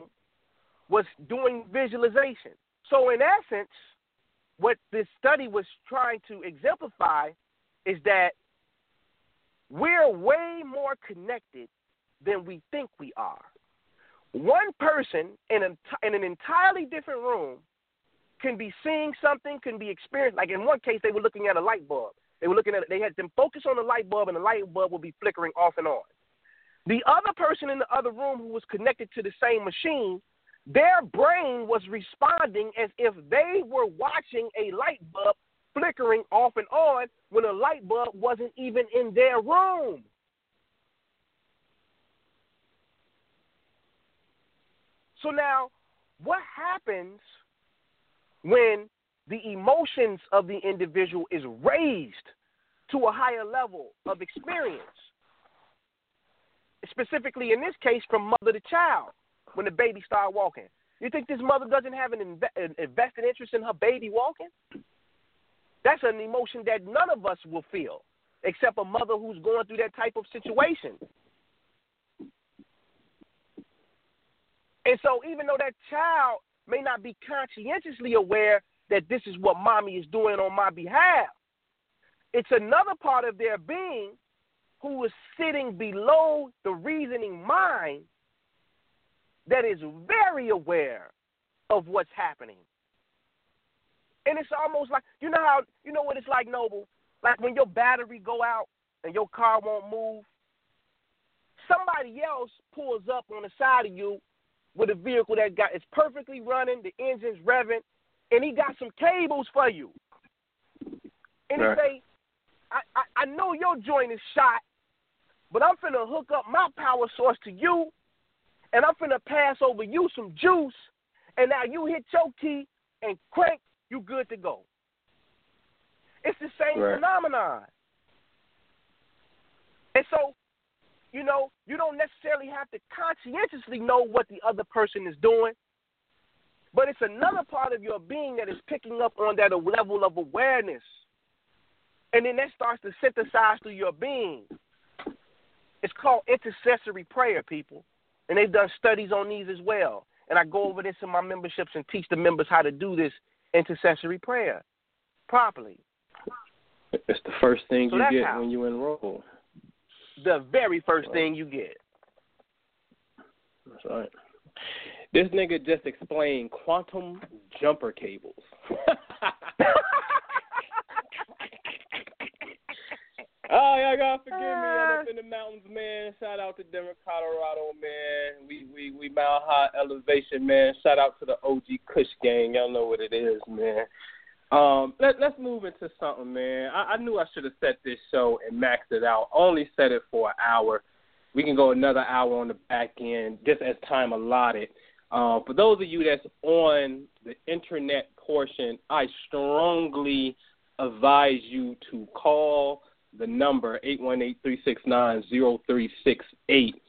was doing visualization. So, in essence, what this study was trying to exemplify is that we're way more connected than we think we are one person in an, in an entirely different room can be seeing something, can be experiencing. Like in one case, they were looking at a light bulb. They were looking at. They had them focus on the light bulb, and the light bulb would be flickering off and on. The other person in the other room who was connected to the same machine, their brain was responding as if they were watching a light bulb flickering off and on when a light bulb wasn't even in their room. So now, what happens when the emotions of the individual is raised to a higher level of experience? Specifically, in this case, from mother to child, when the baby start walking. You think this mother doesn't have an, inve- an invested interest in her baby walking? That's an emotion that none of us will feel. except a mother who's going through that type of situation. And so, even though that child may not be conscientiously aware that this is what mommy is doing on my behalf, it's another part of their being who is sitting below the reasoning mind that is very aware of what's happening. And it's almost like you know how you know what it's like, Noble? Like when your battery go out and your car won't move. Somebody else pulls up on the side of you with a vehicle that got it's perfectly running, the engine's revving, and he got some cables for you. And right. he say, I, I, I know your joint is shot, but I'm finna hook up my power source to you, and I'm finna pass over you some juice, and now you hit your key and crank, you good to go. It's the same right. phenomenon. And so you know, you don't necessarily have to conscientiously know what the other person is doing, but it's another part of your being that is picking up on that level of awareness. And then that starts to synthesize through your being. It's called intercessory prayer, people. And they've done studies on these as well. And I go over this in my memberships and teach the members how to do this intercessory prayer properly. It's the first thing so you get how. when you enroll the very first thing you get. That's right. This nigga just explained quantum jumper cables. oh, y'all gotta forgive me. I'm up ah. in the mountains, man. Shout out to Denver, Colorado, man. We we we mile high elevation, man. Shout out to the OG Kush gang. Y'all know what it is, man. Um, let, let's move into something, man. I, I knew I should have set this show and maxed it out. Only set it for an hour. We can go another hour on the back end, just as time allotted. Uh, for those of you that's on the internet portion, I strongly advise you to call the number eight one eight three six nine zero three six eight.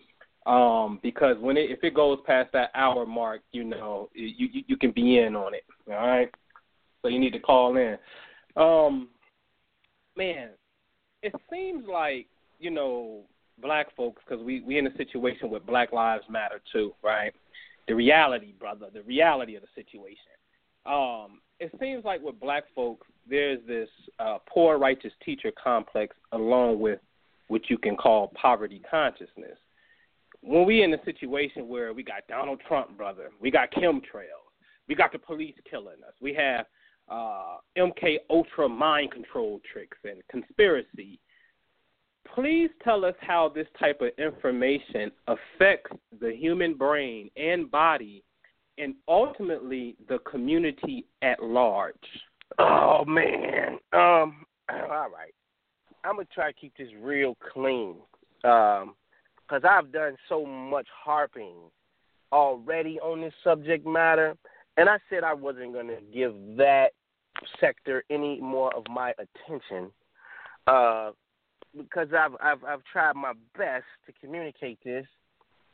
Um, because when it, if it goes past that hour mark, you know you, you you can be in on it. All right so you need to call in. Um, man, it seems like you know black folks because we we in a situation with Black Lives Matter too, right? The reality, brother, the reality of the situation. Um, it seems like with black folks, there's this uh, poor righteous teacher complex along with what you can call poverty consciousness. When we in a situation where we got Donald Trump, brother, we got chemtrails, we got the police killing us, we have uh, MK Ultra mind control tricks and conspiracy. Please tell us how this type of information affects the human brain and body, and ultimately the community at large. Oh man, um, all right. I'm gonna try to keep this real clean, um, because I've done so much harping already on this subject matter and I said I wasn't going to give that sector any more of my attention uh, because I've, I've I've tried my best to communicate this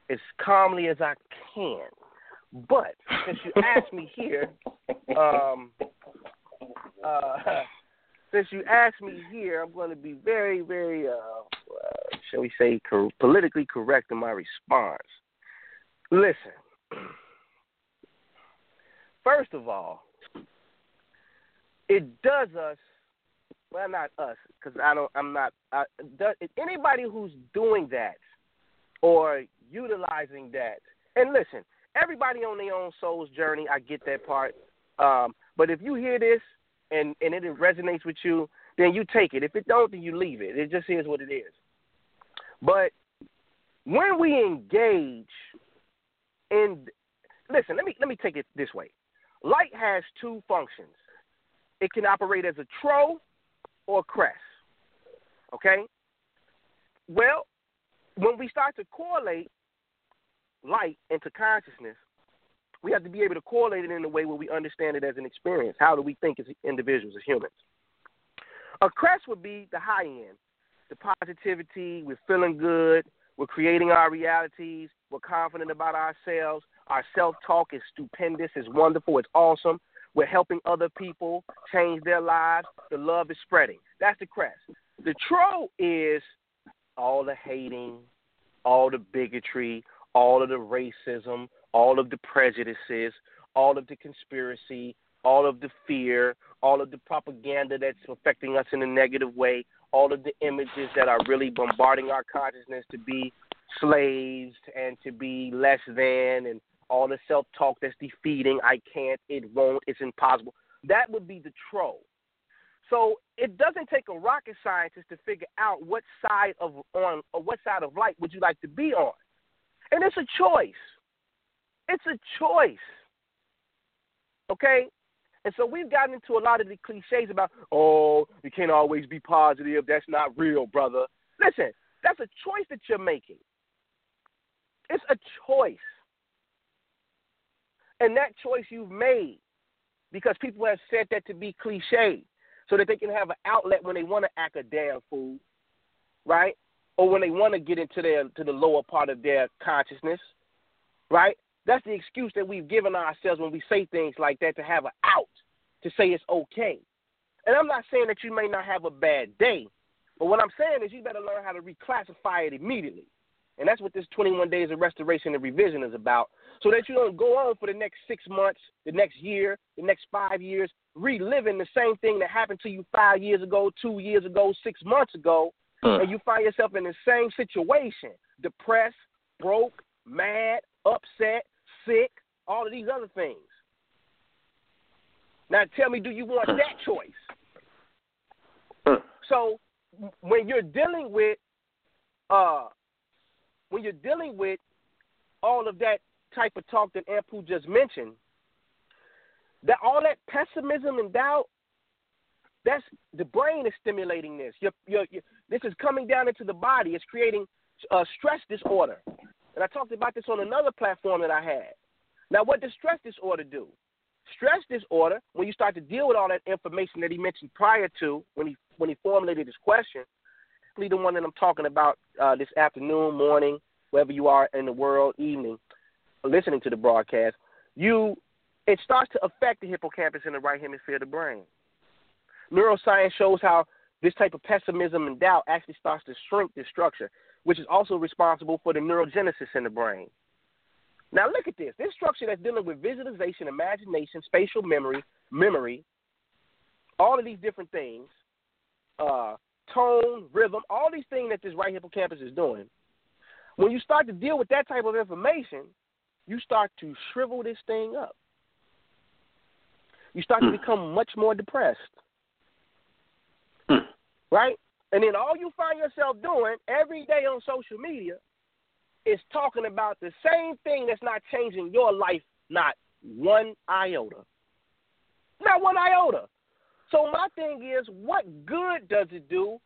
as calmly as I can. But since you asked me here, um, uh, since you asked me here, I'm going to be very, very, uh, uh, shall we say, cor- politically correct in my response. Listen. First of all, it does us. Well, not us, because I don't. I'm not. I, does, anybody who's doing that or utilizing that, and listen, everybody on their own soul's journey. I get that part. Um, but if you hear this and and it resonates with you, then you take it. If it don't, then you leave it. It just is what it is. But when we engage in listen, let me let me take it this way. Light has two functions. It can operate as a trough or crest. Okay? Well, when we start to correlate light into consciousness, we have to be able to correlate it in a way where we understand it as an experience. How do we think as individuals, as humans? A crest would be the high end, the positivity, we're feeling good, we're creating our realities, we're confident about ourselves, our self talk is stupendous, it's wonderful, it's awesome. We're helping other people change their lives. The love is spreading. That's the crest. The troll is all the hating, all the bigotry, all of the racism, all of the prejudices, all of the conspiracy, all of the fear, all of the propaganda that's affecting us in a negative way, all of the images that are really bombarding our consciousness to be slaves and to be less than and all the self talk that's defeating, I can't, it won't, it's impossible. That would be the troll. So it doesn't take a rocket scientist to figure out what side of on or what side of light would you like to be on. And it's a choice. It's a choice. Okay? And so we've gotten into a lot of the cliches about, oh, you can't always be positive. That's not real, brother. Listen, that's a choice that you're making. It's a choice. And that choice you've made because people have said that to be cliche so that they can have an outlet when they want to act a damn fool, right? Or when they want to get into their to the lower part of their consciousness, right? That's the excuse that we've given ourselves when we say things like that to have an out, to say it's okay. And I'm not saying that you may not have a bad day, but what I'm saying is you better learn how to reclassify it immediately. And that's what this 21 days of restoration and revision is about. So that you don't go on for the next six months, the next year, the next five years, reliving the same thing that happened to you five years ago, two years ago, six months ago, mm. and you find yourself in the same situation depressed, broke, mad, upset, sick, all of these other things. Now tell me, do you want mm. that choice? Mm. So when you're dealing with uh when you're dealing with all of that type of talk that Ampu just mentioned, that all that pessimism and doubt, that's the brain is stimulating this. This is coming down into the body. It's creating a stress disorder. And I talked about this on another platform that I had. Now, what does stress disorder do? Stress disorder, when you start to deal with all that information that he mentioned prior to when he when he formulated his question, the one that I'm talking about uh, this afternoon, morning, wherever you are in the world, evening, listening to the broadcast, you it starts to affect the hippocampus in the right hemisphere of the brain. Neuroscience shows how this type of pessimism and doubt actually starts to shrink this structure, which is also responsible for the neurogenesis in the brain. Now look at this. This structure that's dealing with visualization, imagination, spatial memory, memory, all of these different things, uh, tone, rhythm, all these things that this right hippocampus is doing. When you start to deal with that type of information, you start to shrivel this thing up. You start to hmm. become much more depressed. Hmm. Right? And then all you find yourself doing every day on social media is talking about the same thing that's not changing your life, not one iota. Not one iota. So my thing is, what good does it do?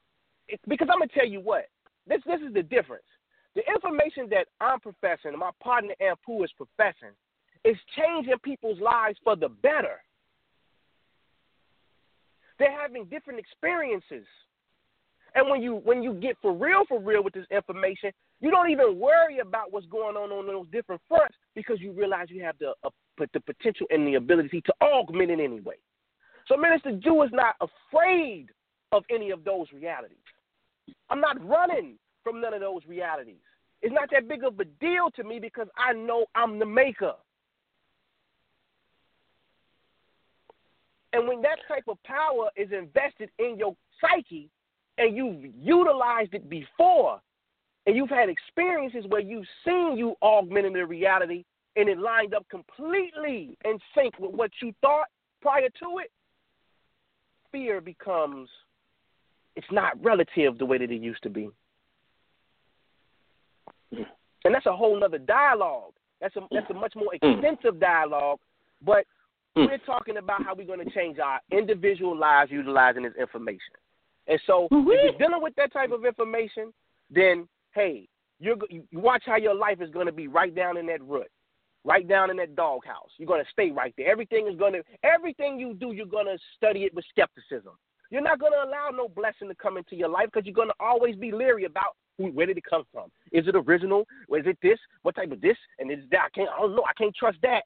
It, because I'm gonna tell you what. This this is the difference. The information that I'm professing, my partner Ampu is professing, is changing people's lives for the better. They're having different experiences. And when you when you get for real for real with this information, you don't even worry about what's going on on those different fronts because you realize you have the uh, the potential and the ability to augment it anyway. So Minister Ju is not afraid of any of those realities. I'm not running from none of those realities. It's not that big of a deal to me because I know I'm the maker. And when that type of power is invested in your psyche and you've utilized it before, and you've had experiences where you've seen you augmenting the reality and it lined up completely in sync with what you thought prior to it, fear becomes it's not relative the way that it used to be. And that's a whole other dialogue. That's a that's a much more mm. extensive dialogue, but mm. we're talking about how we're going to change our individual lives utilizing this information. And so, if mm-hmm. you're dealing with that type of information, then hey, you're you watch how your life is going to be right down in that rut right down in that doghouse. You're to stay right there. Everything is to, everything you do, you're to study it with skepticism. You're not to allow no blessing to come into your life because you're to always be leery about who, where did it come from? Is it original? Or is it this? What type of this? And is that? I can't. I don't know. I can't trust that.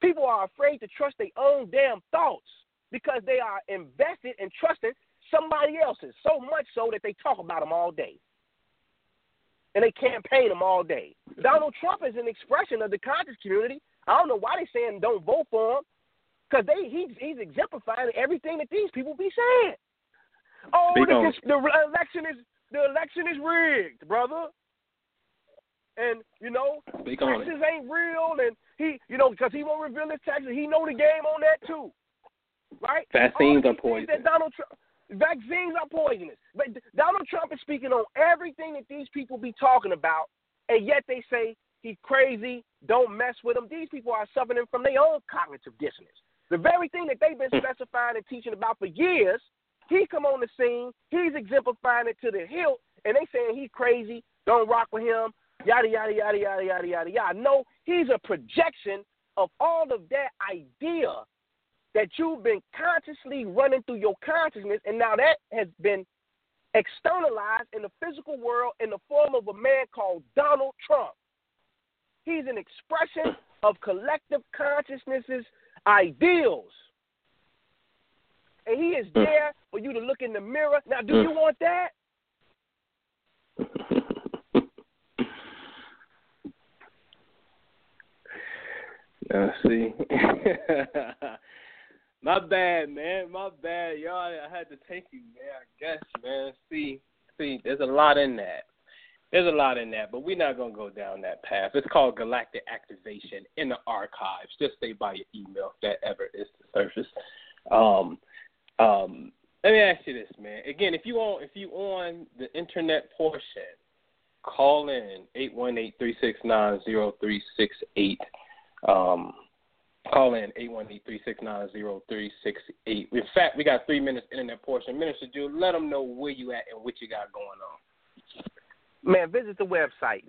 People are afraid to trust their own damn thoughts because they are invested in trusting somebody else's. So much so that they talk about them all day. And they campaign them all day. Donald Trump is an expression of the conscious community. I don't know why they're saying don't vote for him. Because they he's he's exemplifying everything that these people be saying. Oh, the, the election is the election is rigged, brother. And you know, Speak taxes ain't real, and he, you know, because he won't reveal his taxes. He know the game on that too, right? Vaccines are poisonous. That Donald Trump, vaccines are poisonous. But Donald Trump is speaking on everything that these people be talking about, and yet they say he's crazy. Don't mess with him. These people are suffering from their own cognitive dissonance. The very thing that they've been hmm. specifying and teaching about for years, he come on the scene. He's exemplifying it to the hilt, and they saying he's crazy. Don't rock with him yada yada yada yada yada yada yada. No, he's a projection of all of that idea that you've been consciously running through your consciousness, and now that has been externalized in the physical world in the form of a man called Donald Trump. He's an expression of collective consciousness's ideals. And he is hmm. there for you to look in the mirror. Now, do you hmm. want that? Uh, see, my bad, man. My bad, y'all. I had to take you, man. I guess, man. See, see, there's a lot in that. There's a lot in that, but we're not gonna go down that path. It's called galactic activation in the archives. Just stay by your email if that ever is to surface. Um, um, let me ask you this, man. Again, if you on if you on the internet portion, call in eight one eight three six nine zero three six eight. Um, call in 818-369-0368. In fact, we got three minutes internet portion. Minister Ju, let them know where you at and what you got going on. Man, visit the website,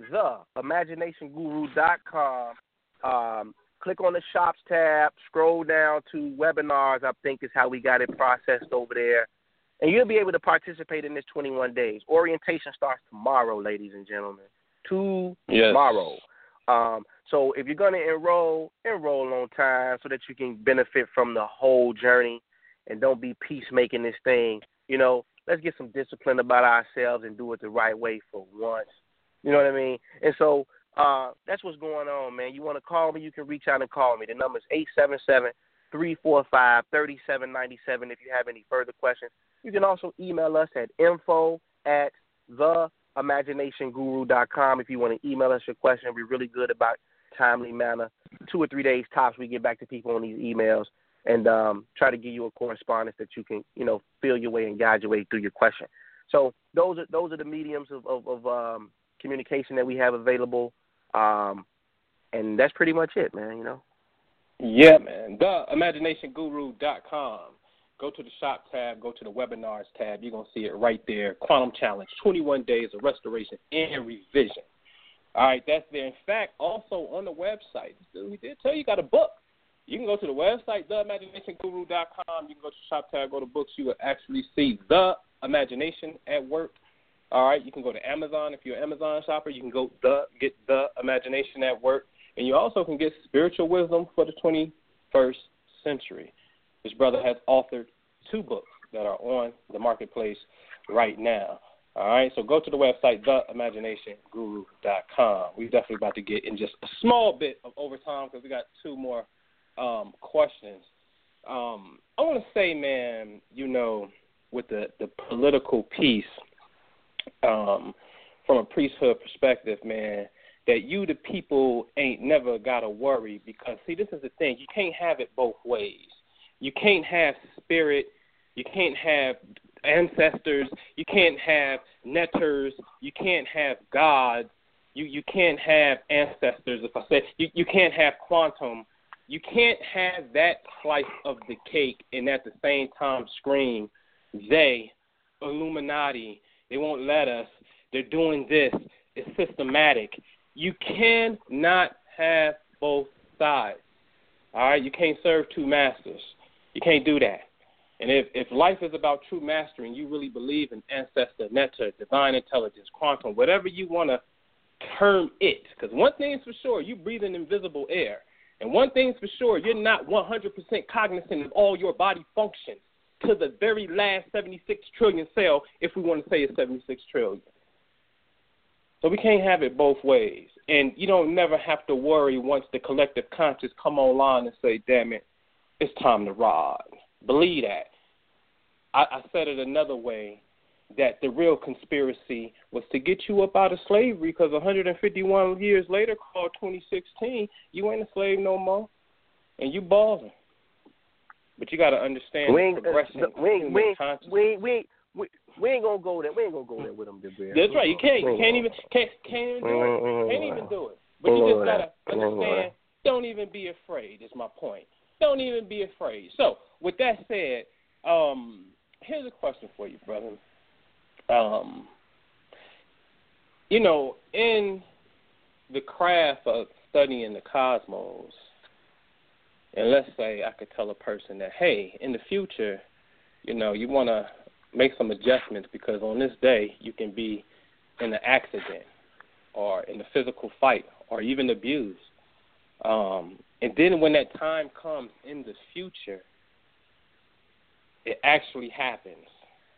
theimaginationguru.com. Um, click on the shops tab, scroll down to webinars, I think is how we got it processed over there. And you'll be able to participate in this 21 days. Orientation starts tomorrow, ladies and gentlemen. Tomorrow. Yes. Um, so if you're going to enroll, enroll on time so that you can benefit from the whole journey and don't be peacemaking this thing. You know, let's get some discipline about ourselves and do it the right way for once. You know what I mean? And so uh, that's what's going on, man. You want to call me, you can reach out and call me. The number is eight seven seven three four five thirty seven ninety seven. If you have any further questions, you can also email us at info at theimaginationguru.com. If you want to email us your question, we're really good about timely manner. Two or three days tops, we get back to people on these emails and um, try to give you a correspondence that you can, you know, feel your way and guide your way through your question. So those are those are the mediums of, of, of um, communication that we have available, um, and that's pretty much it, man. You know. Yeah, man. TheImaginationGuru.com. Go to the shop tab, go to the webinars tab. You're to see it right there. Quantum Challenge 21 days of restoration and revision. All right, that's there. In fact, also on the website, we did tell you, got a book. You can go to the website, theimaginationguru.com. You can go to shop tab, go to books. You will actually see the imagination at work. All right, you can go to Amazon if you're an Amazon shopper. You can go the get the imagination at work, and you also can get spiritual wisdom for the 21st century. This brother has authored two books that are on the marketplace right now. All right, so go to the website, theimaginationguru.com. We're definitely about to get in just a small bit of overtime because we got two more um, questions. Um, I want to say, man, you know, with the, the political piece, um, from a priesthood perspective, man, that you, the people, ain't never got to worry because, see, this is the thing. You can't have it both ways. You can't have spirit. You can't have ancestors. You can't have netters. You can't have gods. You you can't have ancestors. If I say you you can't have quantum. You can't have that slice of the cake and at the same time scream, they, Illuminati, they won't let us. They're doing this. It's systematic. You cannot have both sides. All right, you can't serve two masters. You can't do that. And if, if life is about true mastery and you really believe in ancestor, netter, divine intelligence, quantum, whatever you want to term it, because one thing's for sure, you breathe in invisible air. And one thing's for sure, you're not 100% cognizant of all your body functions to the very last 76 trillion cell if we want to say it's 76 trillion. So we can't have it both ways. And you don't never have to worry once the collective conscious come online and say, damn it, it's time to ride. Believe that. I, I said it another way that the real conspiracy was to get you up out of slavery because 151 years later, called 2016, you ain't a slave no more, and you balling. But you got to understand we ain't, the progression uh, we ain't, we ain't, we ain't, we ain't, we, we ain't gonna go there. We ain't gonna go there with them, DeBear. That's right. You can't. You can't even. Can't, can't even do it. ain't- we ain't Can't even do it. But you mm-hmm. just gotta we ain't gonna understand. Don't even be afraid. Is my point. Don't even be afraid. So, with that said, um, here's a question for you, brother. Um, you know, in the craft of studying the cosmos, and let's say I could tell a person that, hey, in the future, you know, you want to make some adjustments because on this day you can be in an accident or in a physical fight or even abused. Um, and then when that time comes in the future, it actually happens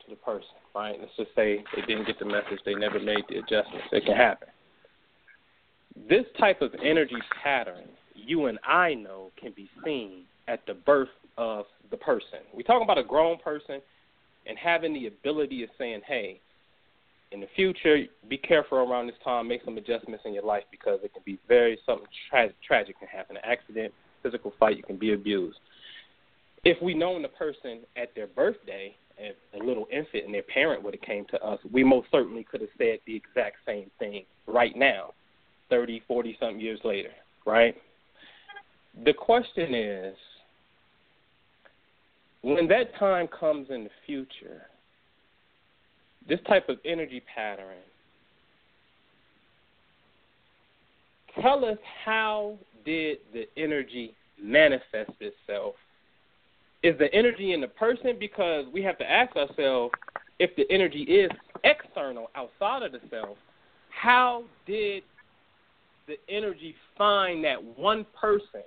to the person, right? Let's just say they didn't get the message, they never made the adjustments. It can happen. This type of energy pattern, you and I know, can be seen at the birth of the person. We're talking about a grown person and having the ability of saying, hey, in the future, be careful around this time, make some adjustments in your life because it can be very something tra- tragic can happen, an accident, physical fight, you can be abused. If we known the person at their birthday, a little infant, and their parent would have came to us, we most certainly could have said the exact same thing right now, 30, 40 something years later, right? The question is, when that time comes in the future, this type of energy pattern, tell us how did the energy manifest itself? Is the energy in the person? Because we have to ask ourselves if the energy is external, outside of the self, how did the energy find that one person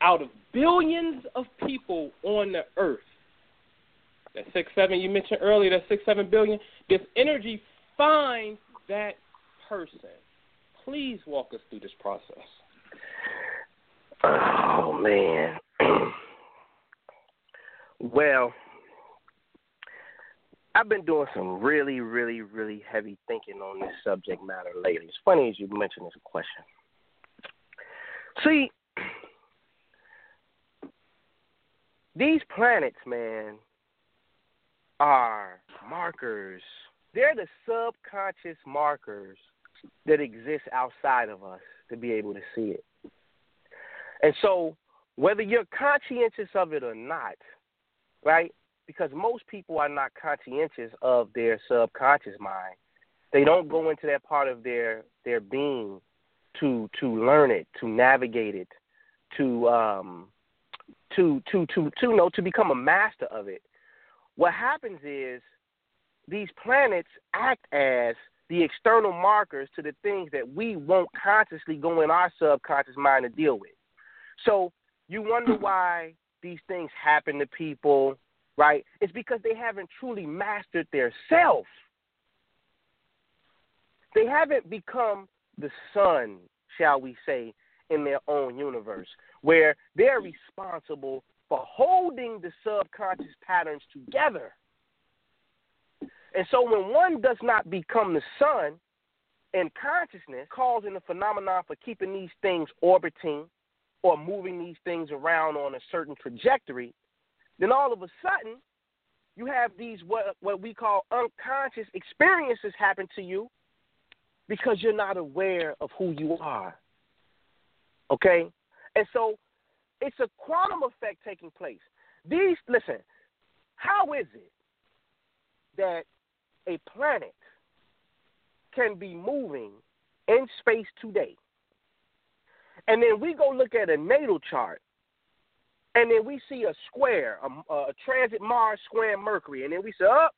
out of billions of people on the earth? That six seven you mentioned earlier, that six seven billion. This energy finds that person. Please walk us through this process. Oh man. well, I've been doing some really, really, really heavy thinking on this subject matter lately. It's funny as you mentioned this question. See, these planets, man, are markers. They're the subconscious markers that exist outside of us to be able to see it. And so, whether you're conscientious of it or not, right? Because most people are not conscientious of their subconscious mind. They don't go into that part of their their being to to learn it, to navigate it, to um to to to to you know to become a master of it. What happens is these planets act as the external markers to the things that we won't consciously go in our subconscious mind to deal with. So you wonder hmm. why these things happen to people, right? It's because they haven't truly mastered their self. They haven't become the sun, shall we say, in their own universe, where they're hmm. responsible for holding the subconscious patterns together. And so when one does not become the sun in consciousness, causing the phenomenon for keeping these things orbiting or moving these things around on a certain trajectory, then all of a sudden you have these what what we call unconscious experiences happen to you because you're not aware of who you are. Okay? And so it's a quantum effect taking place. These listen, how is it that a planet can be moving in space today? And then we go look at a natal chart, and then we see a square, a, a transit Mars square Mercury, and then we say, oh,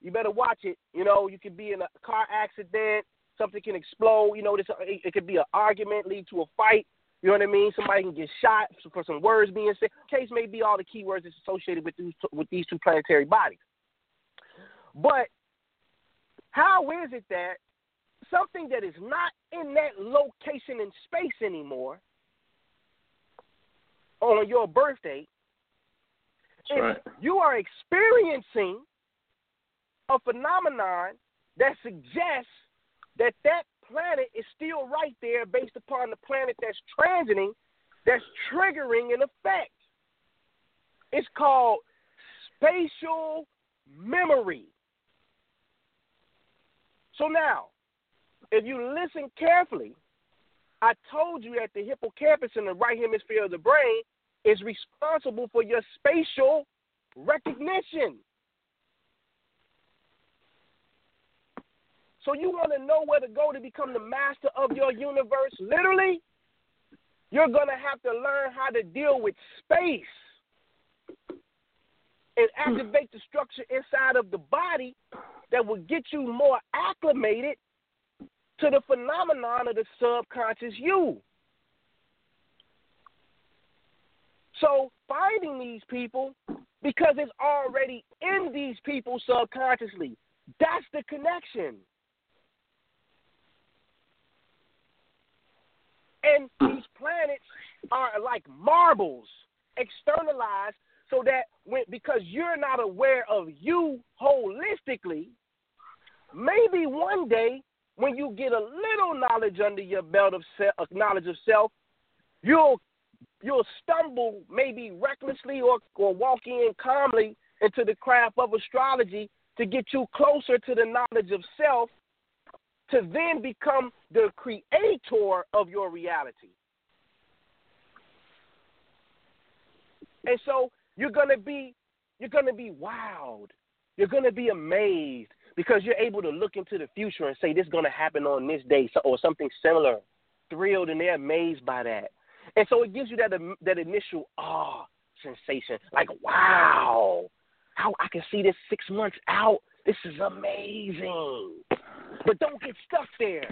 you better watch it. You know, you could be in a car accident, something can explode. You know, this it, it could be an argument, lead to a fight. You know what I mean? Somebody can get shot for some words being said. Case may be all the keywords that's associated with these with these two planetary bodies. But how is it that something that is not in that location in space anymore on your birthday, right. you are experiencing a phenomenon that suggests that that planet is still right there based upon the planet that's transiting, that's triggering an effect. It's called spatial memory. So now, if you listen carefully, I told you that the hippocampus in the right hemisphere of the brain is responsible for your spatial recognition. So you want to know where to go to become the master of your universe? Literally, you're going to have to learn how to deal with space and hmm. activate the structure inside of the body that will get you more acclimated to the phenomenon of the subconscious you. So finding these people because it's already in these people subconsciously. That's the connection. And these planets are like marbles, externalized, so that when because you're not aware of you holistically, maybe one day when you get a little knowledge under your belt of self, uh, knowledge of self, you'll you'll stumble maybe recklessly or or walk in calmly into the craft of astrology to get you closer to the knowledge of self to then become the creator of your reality. And so you're gonna be you're gonna be wowed. You're gonna be amazed because you're able to look into the future and say this is gonna happen on this day or something similar. Thrilled and they're amazed by that. And so it gives you that um, that initial awe sensation, like wow, how I can see this six months out. This is amazing. But don't get stuck there.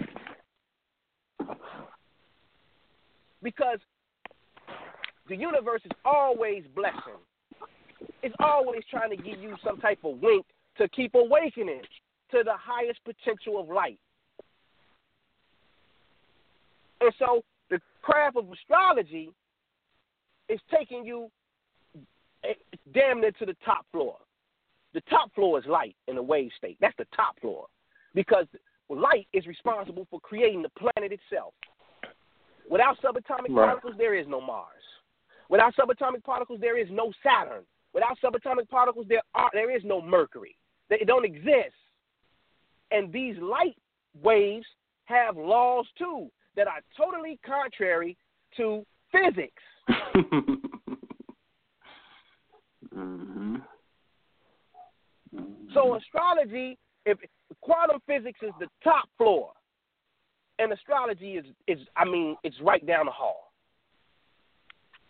Because the universe is always blessing. It's always trying to give you some type of wink to keep awakening to the highest potential of light. And so the craft of astrology is taking you eh, damn near to the top floor. The top floor is light in a wave state. That's the top floor because light is responsible for creating the planet itself. Without subatomic right. particles, there is no Mars. Without subatomic particles, there is no Saturn. Without subatomic particles, there are there is no Mercury. They don't exist. And these light waves have laws too that are totally contrary to physics. mm-hmm. Mm-hmm. So astrology, if quantum physics is the top floor, and astrology is is I mean it's right down the hall.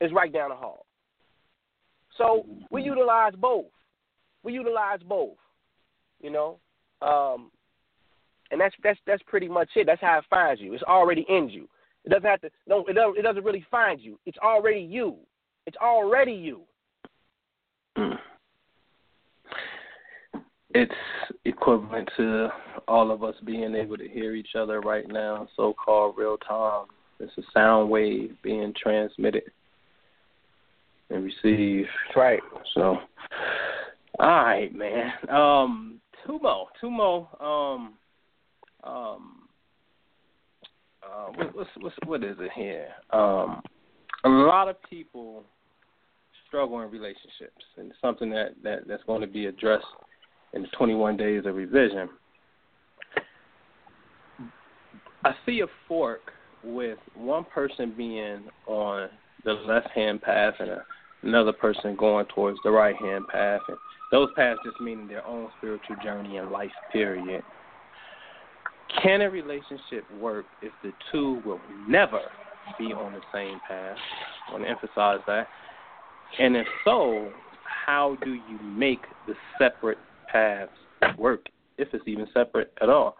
It's right down the hall. So we utilize both. We utilize both. You know, um, and that's that's that's pretty much it. That's how it finds you. It's already in you. It doesn't have to. No, it doesn't. It doesn't really find you. It's already you. It's already you. it's equivalent to all of us being able to hear each other right now, so called real time. It's a sound wave being transmitted and received. That's right. So all right, man. Um two more. Two more. Um um uh what, what's what's what is it here? Um a lot of people struggle in relationships and something that, that that's going to be addressed in the 21 days of revision. I see a fork with one person being on the left hand path and a, another person going towards the right hand path. And those paths just meaning their own spiritual journey and life, period. Can a relationship work if the two will never be on the same path? I want to emphasize that. And if so, how do you make the separate paths work, if it's even separate at all,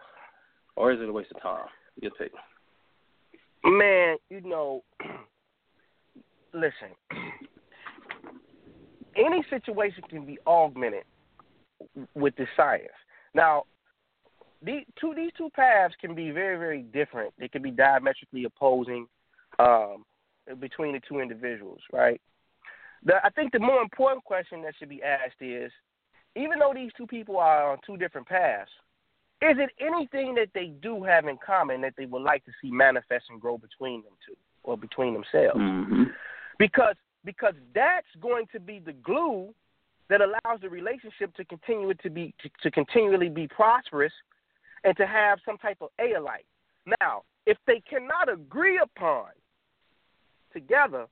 or is it a waste of time? Your take. Man, you know, listen. Any situation can be augmented with the science. Now, these two these two paths can be very very different. They can be diametrically opposing um, between the two individuals, right? The, I think the more important question that should be asked is, even though these two people are on two different paths, is it anything that they do have in common that they would like to see manifest and grow between them two or between themselves? Mm-hmm. Because because that's going to be the glue that allows the relationship to continue to be to, to continually be prosperous and to have some type of a alike. Now, if they cannot agree upon together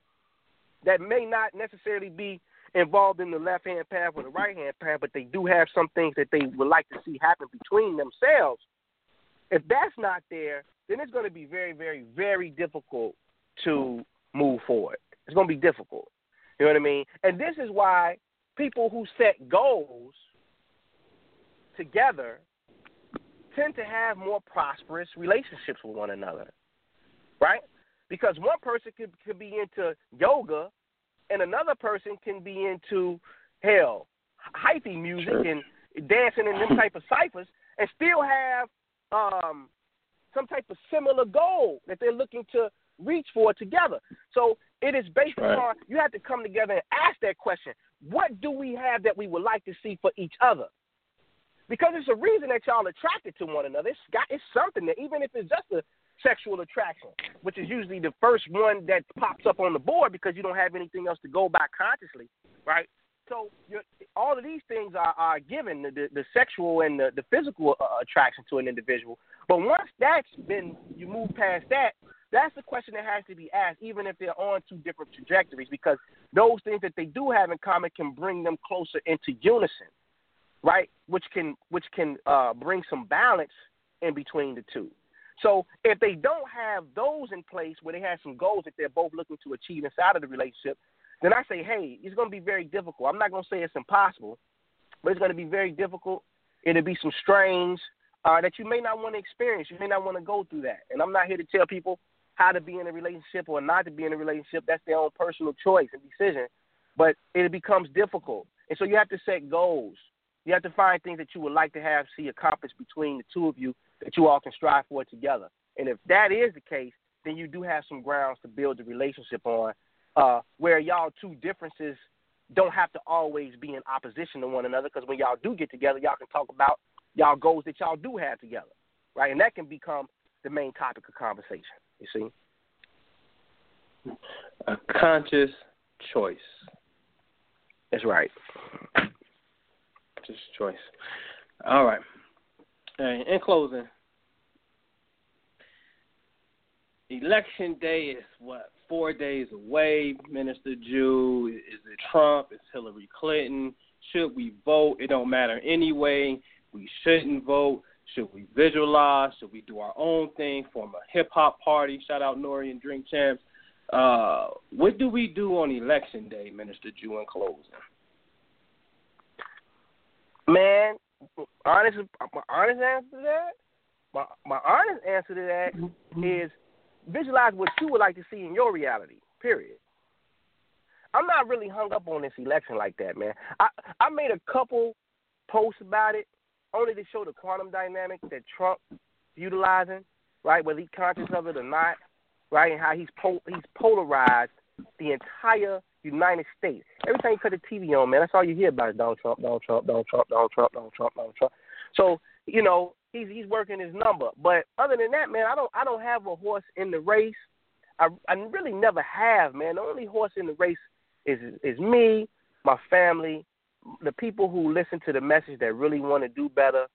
that may not necessarily be involved in the left hand path or the right hand path, but they do have some things that they would like to see happen between themselves. If that's not there, then it's going to be very, very, very difficult to move forward. It's going to be difficult. You know what I mean? And this is why people who set goals together tend to have more prosperous relationships with one another. Right? Because one person could, could be into yoga and another person can be into hell, hyphy music sure. and dancing and them type of ciphers and still have um some type of similar goal that they're looking to reach for together. So it is based right. upon you have to come together and ask that question. What do we have that we would like to see for each other? Because it's a reason that y'all attracted to one another. It's got it's something that even if it's just a sexual attraction, which is usually the first one that pops up on the board because you don't have anything else to go by consciously, right? So all of these things are, are given the, the, the sexual and the, the physical uh, attraction to an individual. But once that's been, you move past that, that's the question that has to be asked, even if they're on two different trajectories, because those things that they do have in common can bring them closer into unison, right? Which can which can uh, bring some balance in between the two. So if they don't have those in place where they have some goals that they're both looking to achieve inside of the relationship, then I say, hey, it's going to be very difficult. I'm not going to say it's impossible, but it's going to be very difficult. It'll be some strains uh, that you may not want to experience. You may not want to go through that. And I'm not here to tell people how to be in a relationship or not to be in a relationship. That's their own personal choice and decision. But it becomes difficult. And so you have to set goals. You have to find things that you would like to have see accomplished between the two of you that you all can strive for together. And if that is the case, then you do have some grounds to build the relationship on, uh, where y'all two differences don't have to always be in opposition to one another. Because when y'all do get together, y'all can talk about y'all goals that y'all do have together, right? And that can become the main topic of conversation. You see, a conscious choice. That's right. Just choice. All right. In closing, election day is what four days away. Minister Ju, is it Trump? Is Hillary Clinton? Should we vote? It don't matter anyway. We shouldn't vote. Should we visualize? Should we do our own thing? Form a hip hop party? Shout out N.O.R.E. and Drink Champs. Uh, what do we do on election day, Minister Ju, in closing? Man, honest, my honest answer to that, my my honest answer to that mm-hmm. is visualize what you would like to see in your reality. Period. I'm not really hung up on this election like that, man. I I made a couple posts about it only to show the quantum dynamic that Trump utilizing, right? Whether he's conscious of it or not, right? And how he's pol- he's polarized the entire United States. Every time you put the TV on, man, that's all you hear about is Donald Trump, Donald Trump, Donald Trump, Donald Trump, Donald Trump, Donald Trump. So you know he's he's working his number. But other than that, man, I don't I don't have a horse in the race. I I really never have, man. The only horse in the race is is me, my family, the people who listen to the message that really want to do better.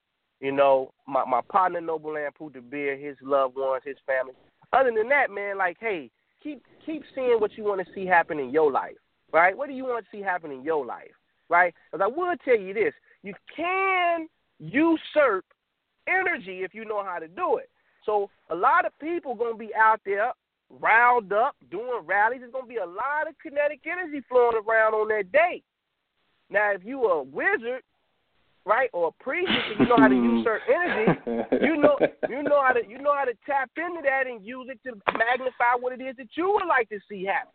You know, my my partner Noble Ampu De Beer, his loved ones, his family. Other than that, man, like, hey, keep keep seeing what you want to see happen in your life, right? What do you want to see happen in your life, right? Because I will tell you this: you can usurp energy if you know how to do it. So a lot of people gonna be out there riled up doing rallies. There's gonna be a lot of kinetic energy flowing around on that day. Now, if you are a wizard right, or a priest, you know how to usurp energy. You know, you know how to you know how to tap into that and use it to magnify what it is that you would like to see happen.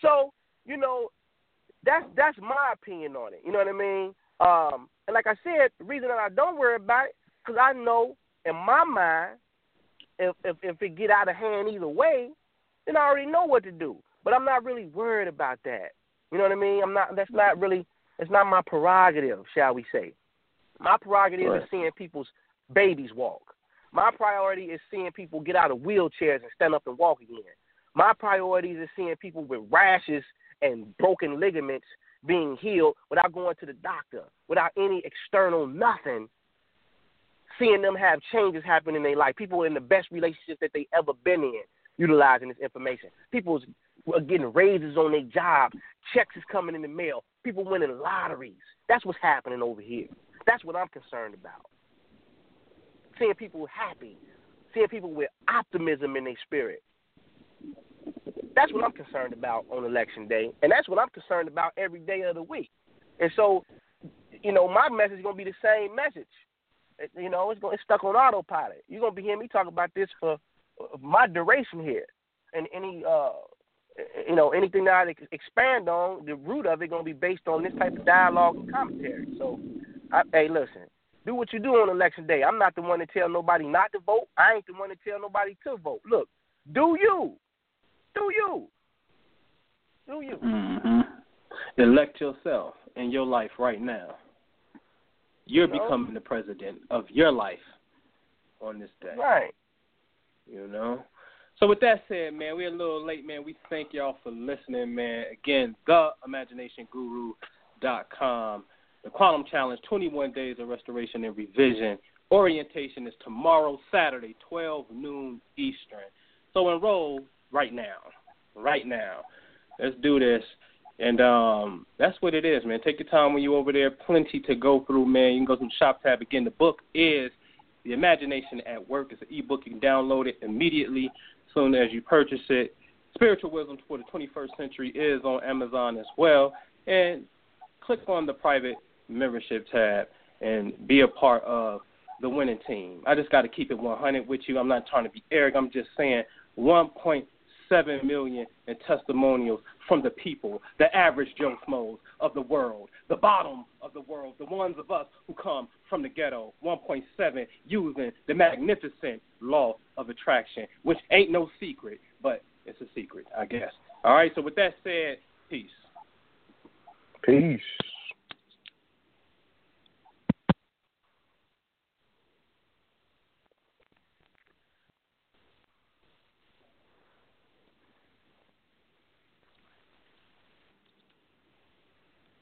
So, you know, that's that's my opinion on it. You know what I mean? Um, and like I said, the reason that I don't worry about it, because I know in my mind, if, if if it get out of hand either way, then I already know what to do. But I'm not really worried about that. You know what I mean? I'm not. That's not really. It's not my prerogative, shall we say? My prerogative right. is seeing people's babies walk. My priority is seeing people get out of wheelchairs and stand up and walk again. My priorities is seeing people with rashes and broken ligaments being healed without going to the doctor, without any external nothing, seeing them have changes happen in their life. People in the best relationships that they ever been in, utilizing this information. People are getting raises on their job, checks is coming in the mail, people winning lotteries. That's what's happening over here. That's what I'm concerned about. Seeing people happy, seeing people with optimism in their spirit. That's what I'm concerned about on election day, and that's what I'm concerned about every day of the week. And so, you know, my message is gonna be the same message. You know, it's going it's stuck on autopilot. You're gonna be hearing me talk about this for my duration here, and any uh, you know, anything that I expand on, the root of it gonna be based on this type of dialogue and commentary. So, I, hey, listen, do what you do on election day. I'm not the one to tell nobody not to vote. I ain't the one to tell nobody to vote. Look, do you? Do you? Do you? Mm-hmm. Elect yourself in your life right now. You're you know? becoming the president of your life on this day. Right. You know? So with that said, man, we're a little late, man. We thank y'all for listening, man. Again, theimaginationguru.com. The Quantum Challenge, 21 days of restoration and revision. Orientation is tomorrow, Saturday, 12 noon Eastern. So enroll right now. Right now. Let's do this. And um, that's what it is, man. Take your time when you're over there. Plenty to go through, man. You can go to the shop tab again. The book is The Imagination at Work. It's an ebook. You can download it immediately as soon as you purchase it. Spiritual Wisdom for the 21st Century is on Amazon as well. And click on the private membership tab and be a part of the winning team. I just got to keep it 100 with you. I'm not trying to be arrogant. I'm just saying 1.7 million in testimonials from the people, the average Joe Schmoes of the world, the bottom of the world, the ones of us who come from the ghetto. 1.7 using the magnificent law of attraction, which ain't no secret, but it's a secret, I guess. All right, so with that said, peace. Peace.